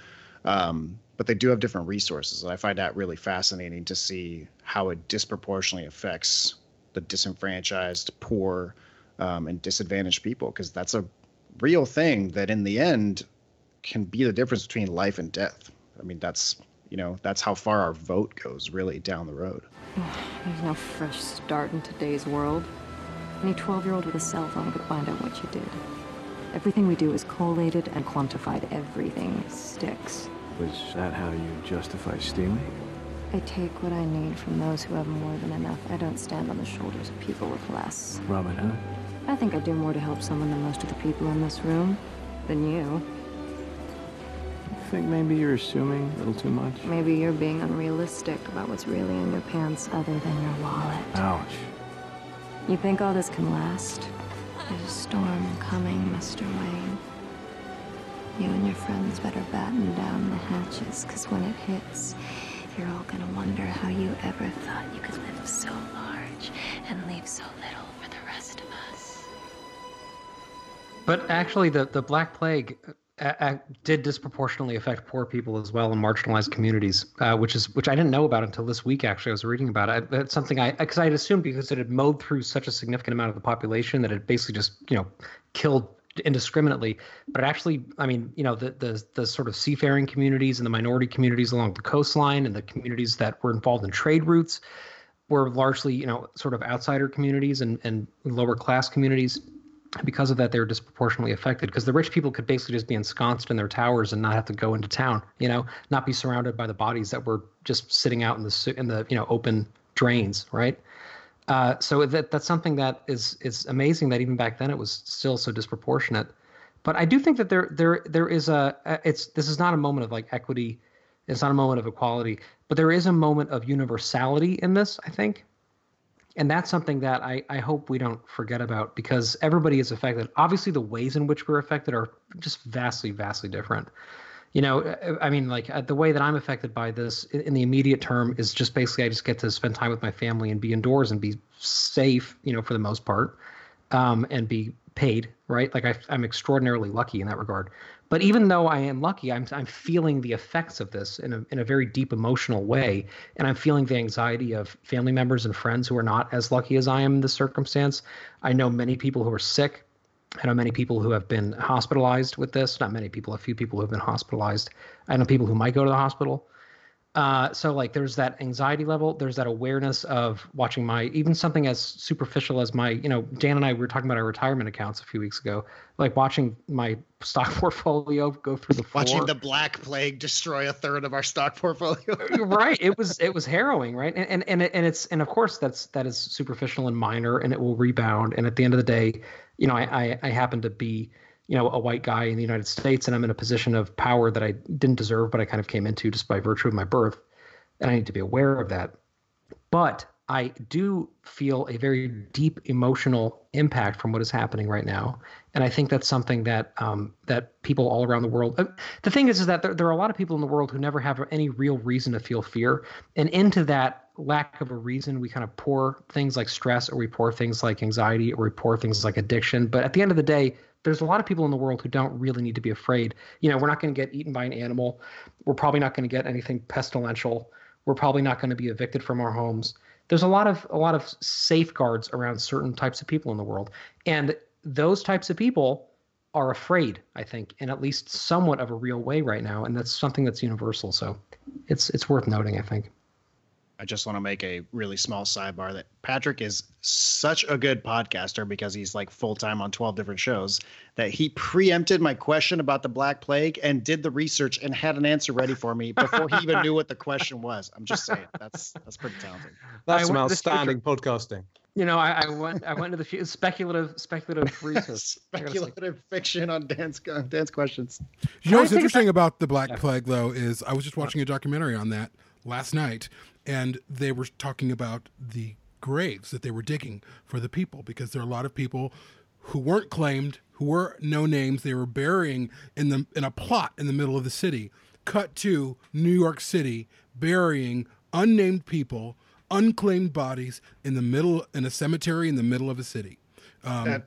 Um, but they do have different resources. And I find that really fascinating to see how it disproportionately affects the disenfranchised, poor, um, and disadvantaged people, because that's a real thing that in the end can be the difference between life and death. I mean, that's you know that's how far our vote goes really down the road. There's no fresh start in today's world. Any 12-year-old with a cell phone could find out what you did. Everything we do is collated and quantified. Everything sticks. Was that how you justify stealing? I take what I need from those who have more than enough. I don't stand on the shoulders of people with less. Robin Hood? I think I do more to help someone than most of the people in this room. Than you. I think maybe you're assuming a little too much. Maybe you're being unrealistic about what's really in your pants other than your wallet. Ouch. You think all this can last? There's a storm coming, Mr. Wayne. You and your friends better batten down the hatches, because when it hits, you're all gonna wonder how you ever thought you could live so large and leave so little for the rest of us. But actually, the, the Black Plague uh, uh, did disproportionately affect poor people as well in marginalized communities, uh, which is which I didn't know about until this week. Actually, I was reading about it. It's something I because I had assumed because it had mowed through such a significant amount of the population that it basically just you know killed indiscriminately. But actually, I mean, you know, the the the sort of seafaring communities and the minority communities along the coastline and the communities that were involved in trade routes were largely you know sort of outsider communities and and lower class communities because of that they're disproportionately affected because the rich people could basically just be ensconced in their towers and not have to go into town you know not be surrounded by the bodies that were just sitting out in the in the you know open drains right uh, so that that's something that is is amazing that even back then it was still so disproportionate but i do think that there there there is a it's this is not a moment of like equity it's not a moment of equality but there is a moment of universality in this i think and that's something that I, I hope we don't forget about because everybody is affected. Obviously, the ways in which we're affected are just vastly, vastly different. You know, I mean, like uh, the way that I'm affected by this in the immediate term is just basically I just get to spend time with my family and be indoors and be safe, you know, for the most part, um, and be paid, right? Like I, I'm extraordinarily lucky in that regard. But even though I am lucky, I'm I'm feeling the effects of this in a in a very deep emotional way, and I'm feeling the anxiety of family members and friends who are not as lucky as I am in this circumstance. I know many people who are sick. I know many people who have been hospitalized with this. Not many people, a few people who have been hospitalized. I know people who might go to the hospital. Uh, so like there's that anxiety level, there's that awareness of watching my even something as superficial as my, you know, Dan and I were talking about our retirement accounts a few weeks ago, like watching my stock portfolio go through the floor. Watching the black plague destroy a third of our stock portfolio. right. It was it was harrowing, right? And and and, it, and it's and of course that's that is superficial and minor and it will rebound. And at the end of the day, you know, I I, I happen to be you know, a white guy in the United States, and I'm in a position of power that I didn't deserve, but I kind of came into just by virtue of my birth, and I need to be aware of that. But I do feel a very deep emotional impact from what is happening right now, and I think that's something that um, that people all around the world. Uh, the thing is, is that there, there are a lot of people in the world who never have any real reason to feel fear, and into that lack of a reason, we kind of pour things like stress, or we pour things like anxiety, or we pour things like addiction. But at the end of the day, there's a lot of people in the world who don't really need to be afraid. You know, we're not going to get eaten by an animal. We're probably not going to get anything pestilential. We're probably not going to be evicted from our homes. There's a lot of a lot of safeguards around certain types of people in the world, and those types of people are afraid, I think, in at least somewhat of a real way right now, and that's something that's universal. So, it's it's worth noting, I think. I just want to make a really small sidebar that Patrick is such a good podcaster because he's like full time on 12 different shows that he preempted my question about the Black Plague and did the research and had an answer ready for me before he even knew what the question was. I'm just saying that's that's pretty talented. That's I some outstanding podcasting. You know, I, I went I went to the fu- speculative speculative research. I gotta say. Speculative fiction on Dan's uh, Dan's questions. You know what's interesting about- about the Black Plague, though, is I was just watching a documentary on that last night, and they were talking about the graves that they were digging for the people because there are a lot of people who weren't claimed, who were no names. They were burying in the in a plot in the middle of the city. Cut to New York City, burying unnamed people, unclaimed bodies in the middle in a cemetery in the middle of a city. Um, that,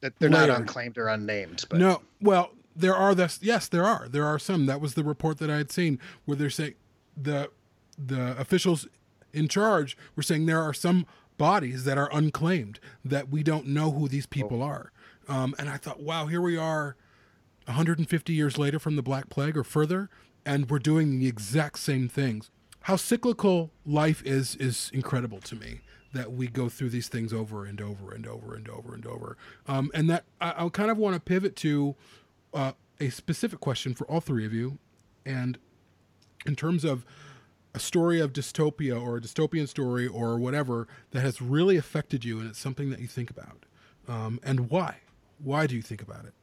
that they're not unclaimed or unnamed, but no, well, there are this. Yes, there are. There are some. That was the report that I had seen where they're saying the the officials in charge were saying there are some bodies that are unclaimed that we don't know who these people are. Um, and I thought, wow, here we are, 150 years later from the Black Plague or further, and we're doing the exact same things. How cyclical life is is incredible to me. That we go through these things over and over and over and over and over, um, and that I, I kind of want to pivot to uh, a specific question for all three of you, and in terms of a story of dystopia or a dystopian story or whatever that has really affected you and it's something that you think about um, and why why do you think about it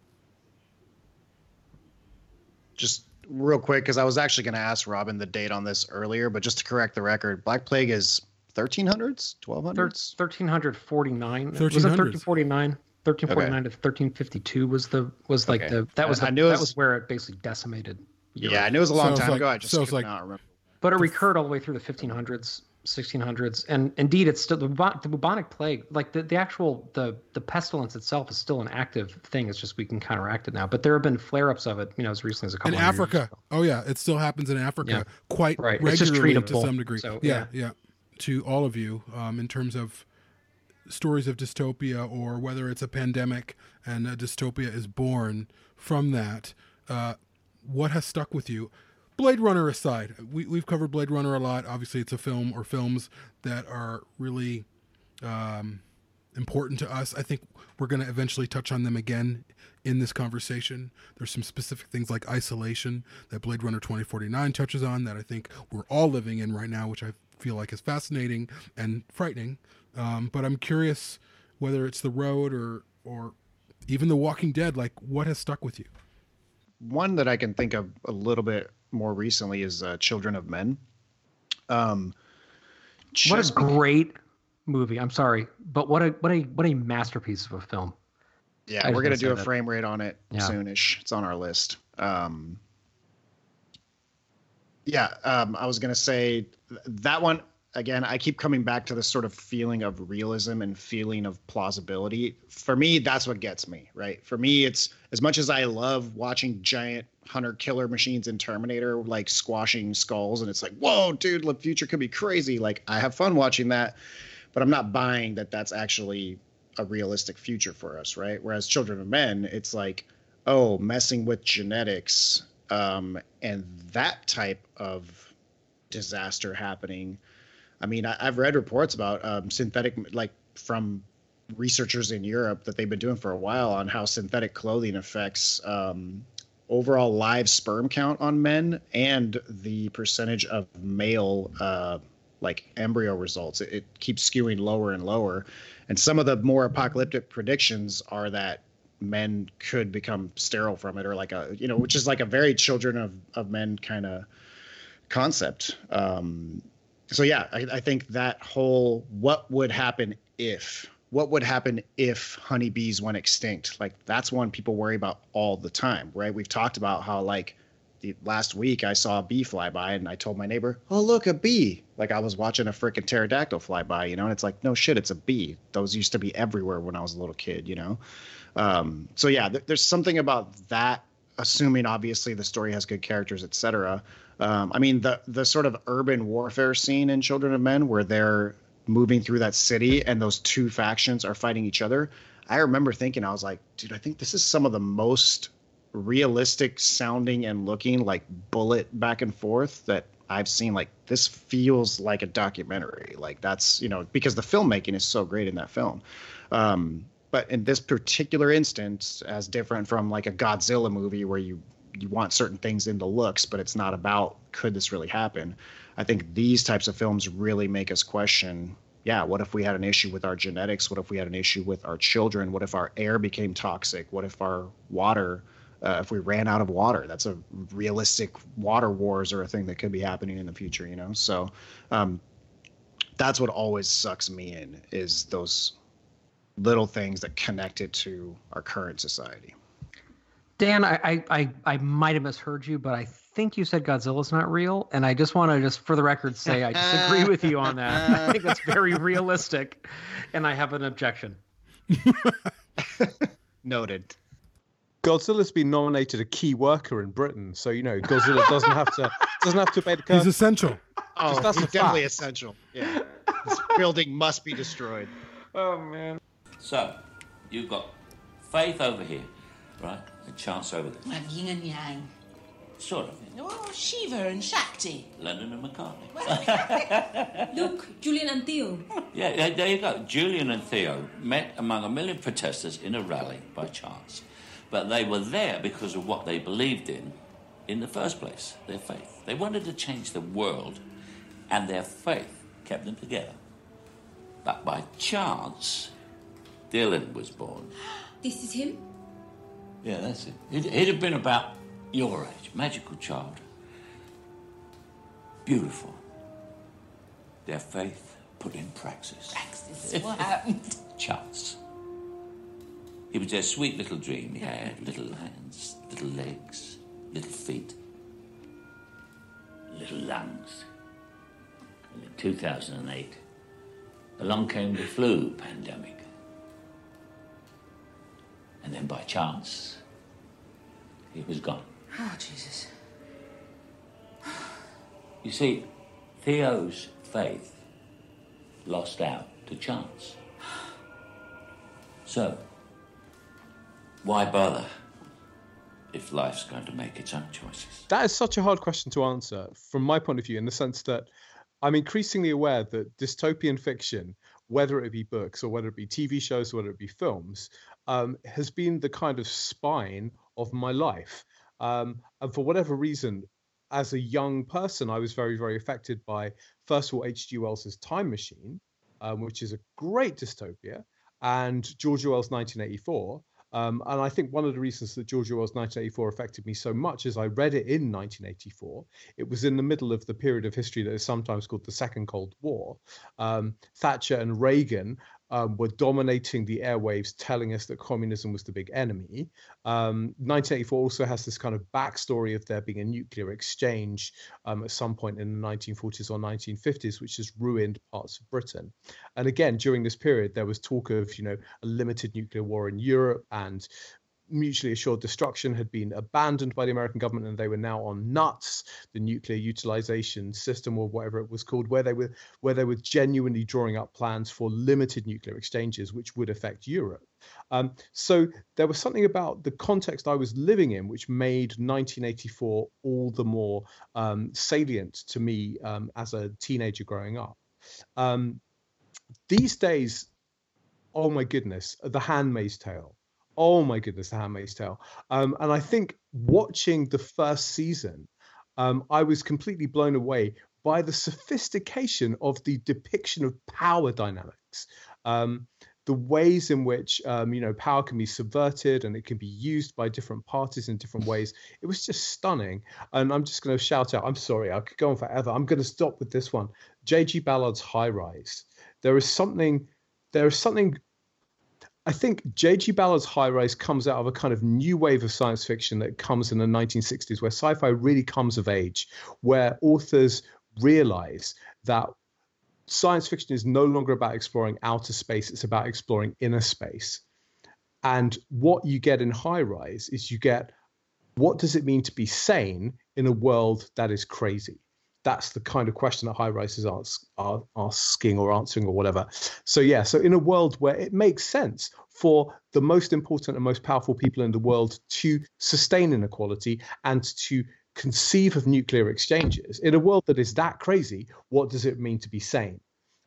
just real quick because I was actually going to ask Robin the date on this earlier, but just to correct the record, Black Plague is 1300s, 1200s. Thir- 1349 was it 1300s. 1349 1349 to 1352 was the was like Okay. the that was I knew it that was- was where it basically decimated Europe. Yeah, I knew it was a long So time like- ago. I just so it's could like- not remember. But it recurred all the way through the 1500s 1600s and indeed it's still the, the bubonic plague like the, the actual the the pestilence itself is still an active thing. It's just we can counteract it now. But there have been flare-ups of it you know as recently as a couple in africa. oh yeah. It still happens in africa Yeah. quite Right. Regularly to some degree. So, yeah, yeah. To all of you um, in terms of stories of dystopia or whether it's a pandemic and a dystopia is born from that uh, what has stuck with you blade runner aside we, we've covered blade runner a lot obviously it's a film or films that are really um, important to us. I think we're going to eventually touch on them again in this conversation. There's some specific things like isolation that Blade Runner 2049 touches on that I think we're all living in right now, which I feel like is fascinating and frightening. Um, but I'm curious whether it's The Road or or even The Walking Dead. Like, what has stuck with you? One that I can think of a little bit more recently is uh, Children of Men. Um, what a great movie i'm sorry but what a what a what a masterpiece of a film Yeah, I we're gonna do a that. frame rate on it Yeah. soonish. It's on our list. Um, yeah, um, I was gonna say that one again. I keep coming back to this sort of feeling of realism and feeling of plausibility. For me, that's what gets me right. For me, it's as much as I love watching giant hunter killer machines in Terminator like squashing skulls, and it's like, whoa, dude, the future could be crazy. Like I have fun watching that, but I'm not buying that that's actually a realistic future for us, right? Whereas Children of Men, it's like, oh, messing with genetics um, and that type of disaster happening. I mean, I, I've read reports about um, synthetic, like from researchers in Europe that they've been doing for a while on how synthetic clothing affects um, overall live sperm count on men and the percentage of male uh, like embryo results. It, it keeps skewing lower and lower. And some of the more apocalyptic predictions are that men could become sterile from it or like a, you know, which is like a very children of, of men kind of concept. Um, so yeah, I, I think that whole what would happen if what would happen if honeybees went extinct? Like that's one people worry about all the time, right? We've talked about how like the last week I saw a bee fly by and I told my neighbor, "Oh look, a bee!" Like I was watching a freaking pterodactyl fly by, you know. And it's like, no shit, it's a bee. Those used to be everywhere when I was a little kid, you know. Um, so yeah, th- there's something about that. Assuming obviously the story has good characters, etc. Um, I mean the the sort of urban warfare scene in Children of Men where they're moving through that city and those two factions are fighting each other. I remember thinking, I was like, dude, I think this is some of the most realistic sounding and looking like bullet back and forth that I've seen. Like this feels like a documentary. Like that's you know because the filmmaking is so great in that film. Um, but in this particular instance, as different from like a Godzilla movie where you you want certain things in the looks, but it's not about could this really happen. I think these types of films really make us question yeah, what if we had an issue with our genetics? What if we had an issue with our children? What if our air became toxic? What if our water, uh, if we ran out of water? That's a realistic water wars or a thing that could be happening in the future, you know? So um, that's what always sucks me in is those little things that connect it to our current society. Dan, I, I, I, I might have misheard you, but I think you said Godzilla's not real, and I just want to just for the record say I disagree with you on that. I think that's very realistic, and I have an objection. Noted. Godzilla's been nominated a key worker in Britain, so you know Godzilla doesn't have to doesn't have to obey the He's essential. Oh, Just- that's he's definitely fact. essential. Yeah, this building must be destroyed. Oh man. So, you've got faith over here, right? And chance over there. Well, yin and yang. Sort of. Oh, Shiva and Shakti. Lennon and McCartney. Look, Julian and Theo. Yeah, there you go. Julian and Theo met among a million protesters in a rally by chance. But they were there because of what they believed in in the first place their faith. They wanted to change the world, and their faith kept them together. But by chance, Dylan was born. This is him? Yeah, that's it. He'd, he'd have been about your age, magical child. Beautiful. Their faith put in praxis. Praxis. What happened? Chance. It was their sweet little dream. He had little hands, little legs, little feet, little lungs. And in 2008, along came the flu pandemic. And then by chance, he was gone. Oh, Jesus. You see, Theo's faith lost out to chance. So, why bother if life's going to make its own choices? That is such a hard question to answer from my point of view, in the sense that I'm increasingly aware that dystopian fiction, whether it be books or whether it be TV shows, or whether it be films, um, has been the kind of spine of my life. Um, and for whatever reason, as a young person, I was very, very affected by, first of all, H.G. Wells's Time Machine, um, which is a great dystopia, and George Orwell's 1984. Um, and I think one of the reasons that George Orwell's 1984 affected me so much is I read it in 1984. It was in the middle of the period of history that is sometimes called the Second Cold War. Um, Thatcher and Reagan um, were dominating the airwaves, telling us that communism was the big enemy. Um, 1984 also has this kind of backstory of there being a nuclear exchange um, at some point in the 1940s or 1950s, which has ruined parts of Britain. And again, during this period, there was talk of, you know, a limited nuclear war in Europe and mutually assured destruction had been abandoned by the American government and they were now on nuts, the nuclear utilization system or whatever it was called, where they were where they were genuinely drawing up plans for limited nuclear exchanges which would affect Europe. Um, so there was something about the context I was living in which made 1984 all the more um, salient to me um, as a teenager growing up. Um, these days, oh my goodness, The Handmaid's Tale. Oh my goodness, The Handmaid's Tale. Um, and I think watching the first season, um, I was completely blown away by the sophistication of the depiction of power dynamics. Um, the ways in which um, you know power can be subverted and it can be used by different parties in different ways. It was just stunning. And I'm just going to shout out. I'm sorry, I could go on forever. I'm going to stop with this one. J.G. Ballard's High Rise. There is something. There is something. I think J.G. Ballard's High Rise comes out of a kind of new wave of science fiction that comes in the 1960s, where sci-fi really comes of age, where authors realize that science fiction is no longer about exploring outer space, it's about exploring inner space. And what you get in High Rise is you get what does it mean to be sane in a world that is crazy? That's the kind of question that High Rise is are asking or answering or whatever. So, yeah, so in a world where it makes sense for the most important and most powerful people in the world to sustain inequality and to conceive of nuclear exchanges in a world that is that crazy. What does it mean to be sane?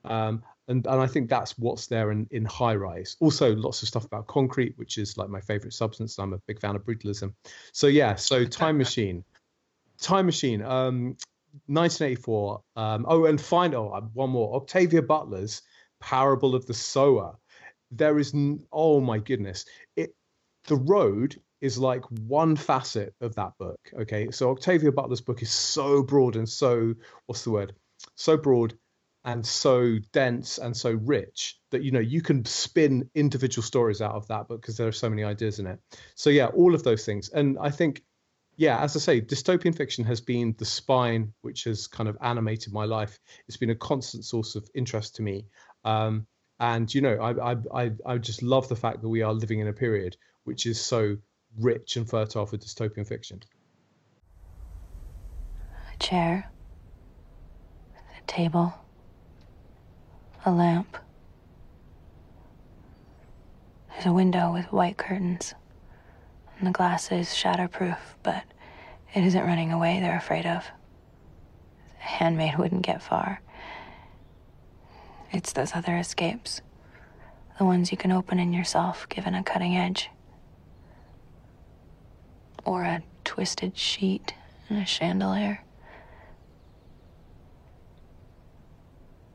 Um, and and I think that's what's there in in high rise. Also, lots of stuff about concrete, which is like my favorite substance. I'm a big fan of brutalism. So yeah, so time machine, time machine. Um, 1984. Um, oh, and find oh one more. Octavia Butler's Parable of the Sower. There is oh my goodness. It the road is like one facet of that book. Okay, so Octavia Butler's book is so broad and so what's the word? So broad and so dense and so rich that you know you can spin individual stories out of that book because there are so many ideas in it. So yeah, all of those things, and I think yeah, as I say, dystopian fiction has been the spine which has kind of animated my life. It's been a constant source of interest to me. Um, and you know, I, I I I just love the fact that we are living in a period which is so rich and fertile for dystopian fiction. A chair, a table, a lamp. There's a window with white curtains, and the glass is shatterproof, but it isn't running away they're afraid of. A handmaid wouldn't get far. It's those other escapes, the ones you can open in yourself given a cutting edge. Or a twisted sheet and a chandelier.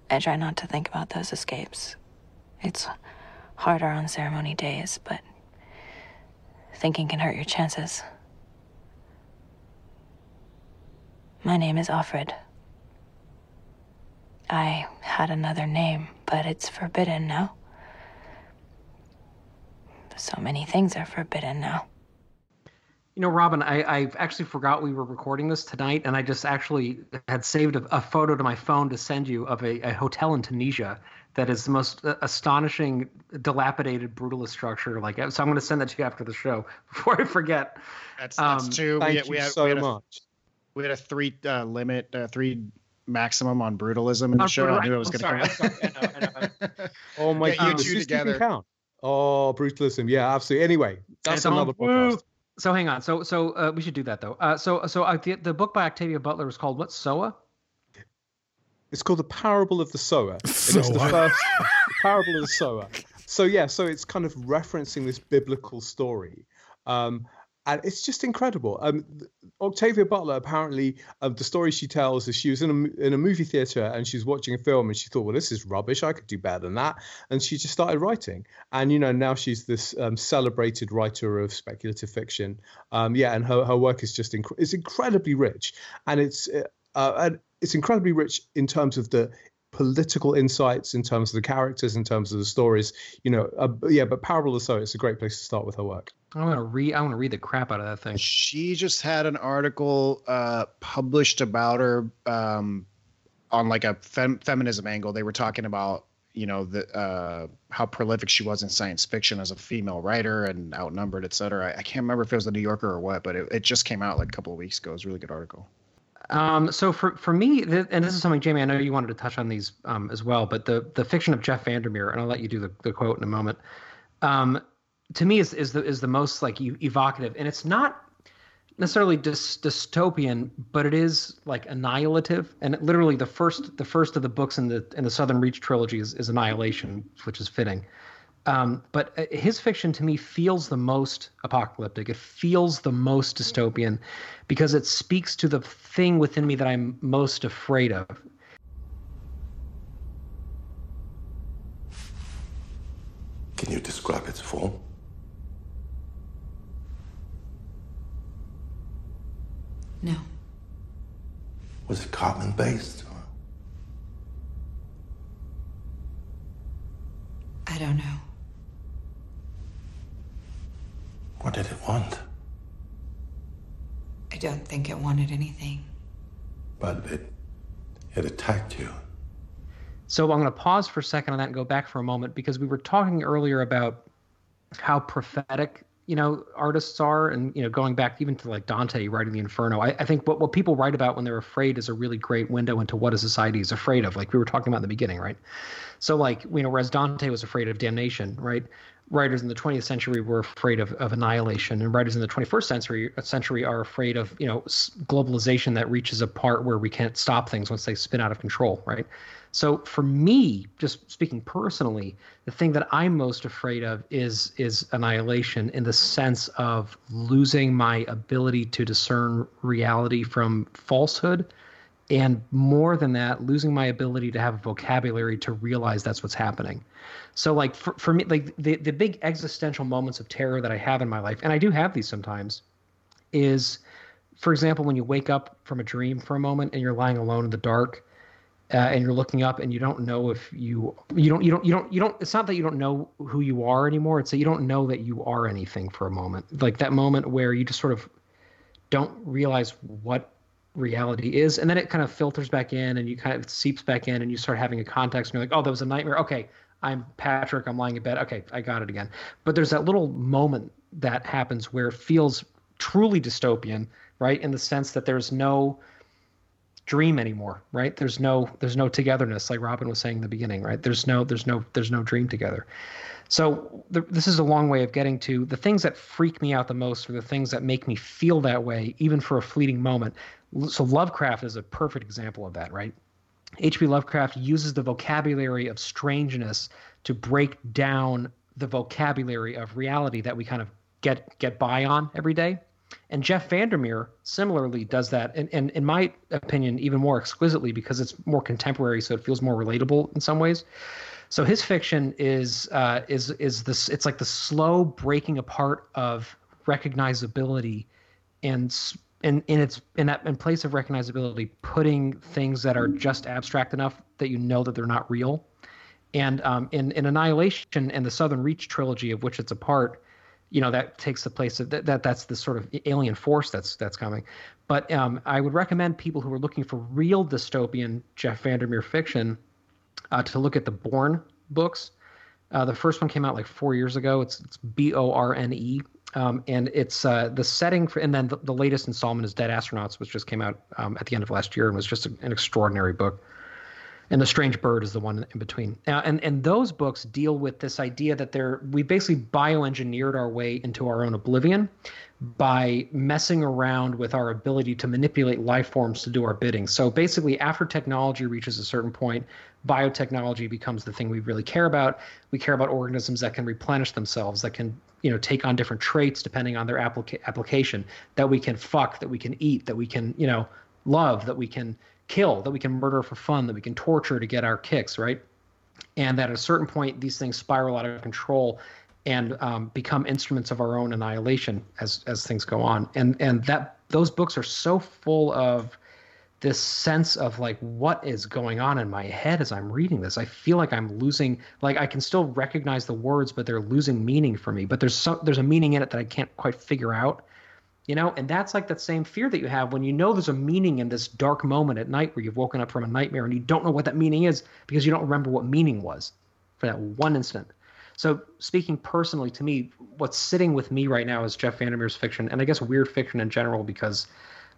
I try not to think about those escapes. It's harder on ceremony days, but thinking can hurt your chances. My name is Offred. I had another name, but it's forbidden now. So many things are forbidden now. You know, Robin, I, I actually forgot we were recording this tonight, and I just actually had saved a, a photo to my phone to send you of a, a, hotel in Tunisia that is the most uh, astonishing, dilapidated, brutalist structure. Like, so I'm going to send that to you after the show before I forget. That's that's Um, two. Thank we, had, you we had, so we had a, much. we had a three uh, limit, uh, three maximum on brutalism in the On show. I knew it was going to sorry, come. I'm sorry. I know, I know, Oh my Get you two who's together. count? Oh, brutalism. Yeah, absolutely. Anyway, that's It's on. another Woo! podcast. So hang on. So so uh, we should do that though. Uh, so so uh, the, the book by Octavia Butler is called what? Soa. It's called the Parable of the Sower. And it's the first Parable of the Sower. So yeah, so it's kind of referencing this biblical story. Um, and it's just incredible. Um, Octavia Butler apparently, um, the story she tells is she was in a in a movie theater and she was watching a film and she thought, well, this is rubbish. I could do better than that. And she just started writing. And you know, now she's this um, celebrated writer of speculative fiction. Um, yeah, and her, her work is just inc- it's incredibly rich, and it's uh, and it's incredibly rich in terms of the political insights, in terms of the characters, in terms of the stories. You know, uh, yeah. But Parable of the Sower, it's a great place to start with her work. I'm gonna read. I want to read the crap out of that thing. She just had an article uh, published about her um, on like a fem- feminism angle. They were talking about you know the uh, how prolific she was in science fiction as a female writer and outnumbered, et cetera. I, I can't remember if it was the New Yorker or what, but it, it just came out like a couple of weeks ago. It was a really good article. Um, so for for me, th- and this is something, Jamie, I know you wanted to touch on these um, as well, but the the fiction of Jeff Vandermeer, and I'll let you do the, the quote in a moment. Um, to me, is is the is the most like evocative, and it's not necessarily dys- dystopian, but it is like annihilative. And it, literally, the first the first of the books in the in the Southern Reach trilogy is, is Annihilation, which is fitting. Um, but uh, his fiction to me feels the most apocalyptic. It feels the most dystopian because it speaks to the thing within me that I'm most afraid of. Can you describe its form? No. Was it carbon based? I don't know. What did it want? I don't think it wanted anything. But it it attacked you. So I'm going to pause for a second on that and go back for a moment because we were talking earlier about how prophetic you know artists are, and you know going back even to like Dante writing the Inferno. I, I think what what people write about when they're afraid is a really great window into what a society is afraid of. Like we were talking about in the beginning, right? So like you know, whereas Dante was afraid of damnation, right? Writers in the 20th century were afraid of, of annihilation and writers in the 21st century century are afraid of you know globalization that reaches a part where we can't stop things once they spin out of control right? So for me just speaking personally the thing that i'm most afraid of is is annihilation in the sense of losing my ability to discern reality from falsehood and more than that losing my ability to have a vocabulary to realize that's what's happening. So like for, for me like the, the big existential moments of terror that i have in my life and i do have these sometimes is for example when you wake up from a dream for a moment and you're lying alone in the dark uh, and you're looking up and you don't know if you you don't you don't you don't you don't it's not that you don't know who you are anymore it's that you don't know that you are anything for a moment. Like that moment where you just sort of don't realize what reality is and then it kind of filters back in and you kind of seeps back in and you start having a context and you're like oh that was a nightmare. Okay i'm patrick i'm lying in bed. Okay i got it again. But there's that little moment that happens where it feels truly dystopian right? In the sense that there's no dream anymore right? There's no there's no togetherness like robin was saying in the beginning right? There's no there's no there's no dream together. So this is a long way of getting to the things that freak me out the most are the things that make me feel that way even for a fleeting moment so Lovecraft is a perfect example of that, right? H.P. Lovecraft uses the vocabulary of strangeness to break down the vocabulary of reality that we kind of get get by on every day. And Jeff Vandermeer similarly does that, and, and in my opinion, even more exquisitely because it's more contemporary, so it feels more relatable in some ways. So his fiction is uh, is is this. It's like the slow breaking apart of recognizability and in in its in that in place of recognizability, putting things that are just abstract enough that you know that they're not real. And um, in in Annihilation and the Southern Reach trilogy, of which it's a part, you know that takes the place of that, that that's the sort of alien force that's that's coming. But um, I would recommend people who are looking for real dystopian Jeff Vandermeer fiction uh, to look at the Borne books. Uh, the first one came out like four years ago. It's it's B O R N E um, and it's uh, the setting for, and then the, the, latest installment is Dead Astronauts, which just came out um, at the end of last year and was just a, an extraordinary book. And The Strange Bird is the one in between. Uh, and and those books deal with this idea that they're we basically bioengineered our way into our own oblivion by messing around with our ability to manipulate life forms to do our bidding. So basically, after technology reaches a certain point, biotechnology becomes the thing we really care about. We care about organisms that can replenish themselves, that can you know take on different traits depending on their applica- application that we can fuck that we can eat that we can you know love that we can kill that we can murder for fun that we can torture to get our kicks right and that at a certain point these things spiral out of control and um, become instruments of our own annihilation as as things go on and and that those books are so full of this sense of like what is going on in my head as I'm reading this. I feel like I'm losing like I can still recognize the words but they're losing meaning for me. But there's some there's a meaning in it that I can't quite figure out. You know, and that's like that same fear that you have when you know there's a meaning in this dark moment at night where you've woken up from a nightmare and you don't know what that meaning is because you don't remember what meaning was for that one instant. So, speaking personally to me, what's sitting with me right now is Jeff Vandermeer's fiction, and I guess weird fiction in general, because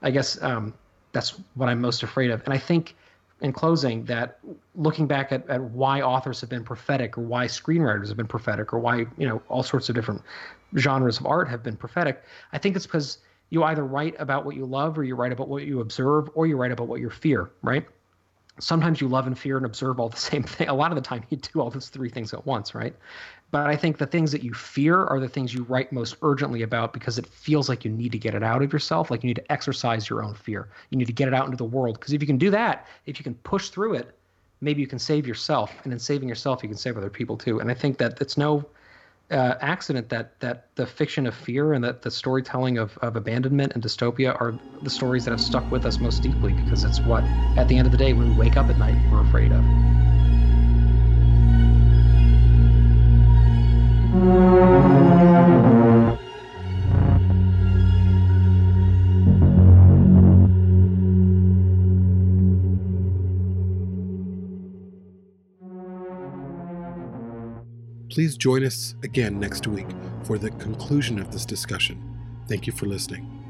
I guess um, that's what I'm most afraid of. And I think in closing that looking back at, at why authors have been prophetic or why screenwriters have been prophetic or why, you know, all sorts of different genres of art have been prophetic, I think it's because you either write about what you love or you write about what you observe or you write about what you fear, right? Sometimes you love and fear and observe all the same thing. A lot of the time you do all those three things at once, right? But I think the things that you fear are the things you write most urgently about because it feels like you need to get it out of yourself, like you need to exercise your own fear. You need to get it out into the world. Because if you can do that, if you can push through it, maybe you can save yourself. And in saving yourself, you can save other people too. And I think that it's no uh, accident that that the fiction of fear and that the storytelling of, of abandonment and dystopia are the stories that have stuck with us most deeply because it's what, at the end of the day, when we wake up at night, we're afraid of. Please join us again next week for the conclusion of this discussion. Thank you for listening.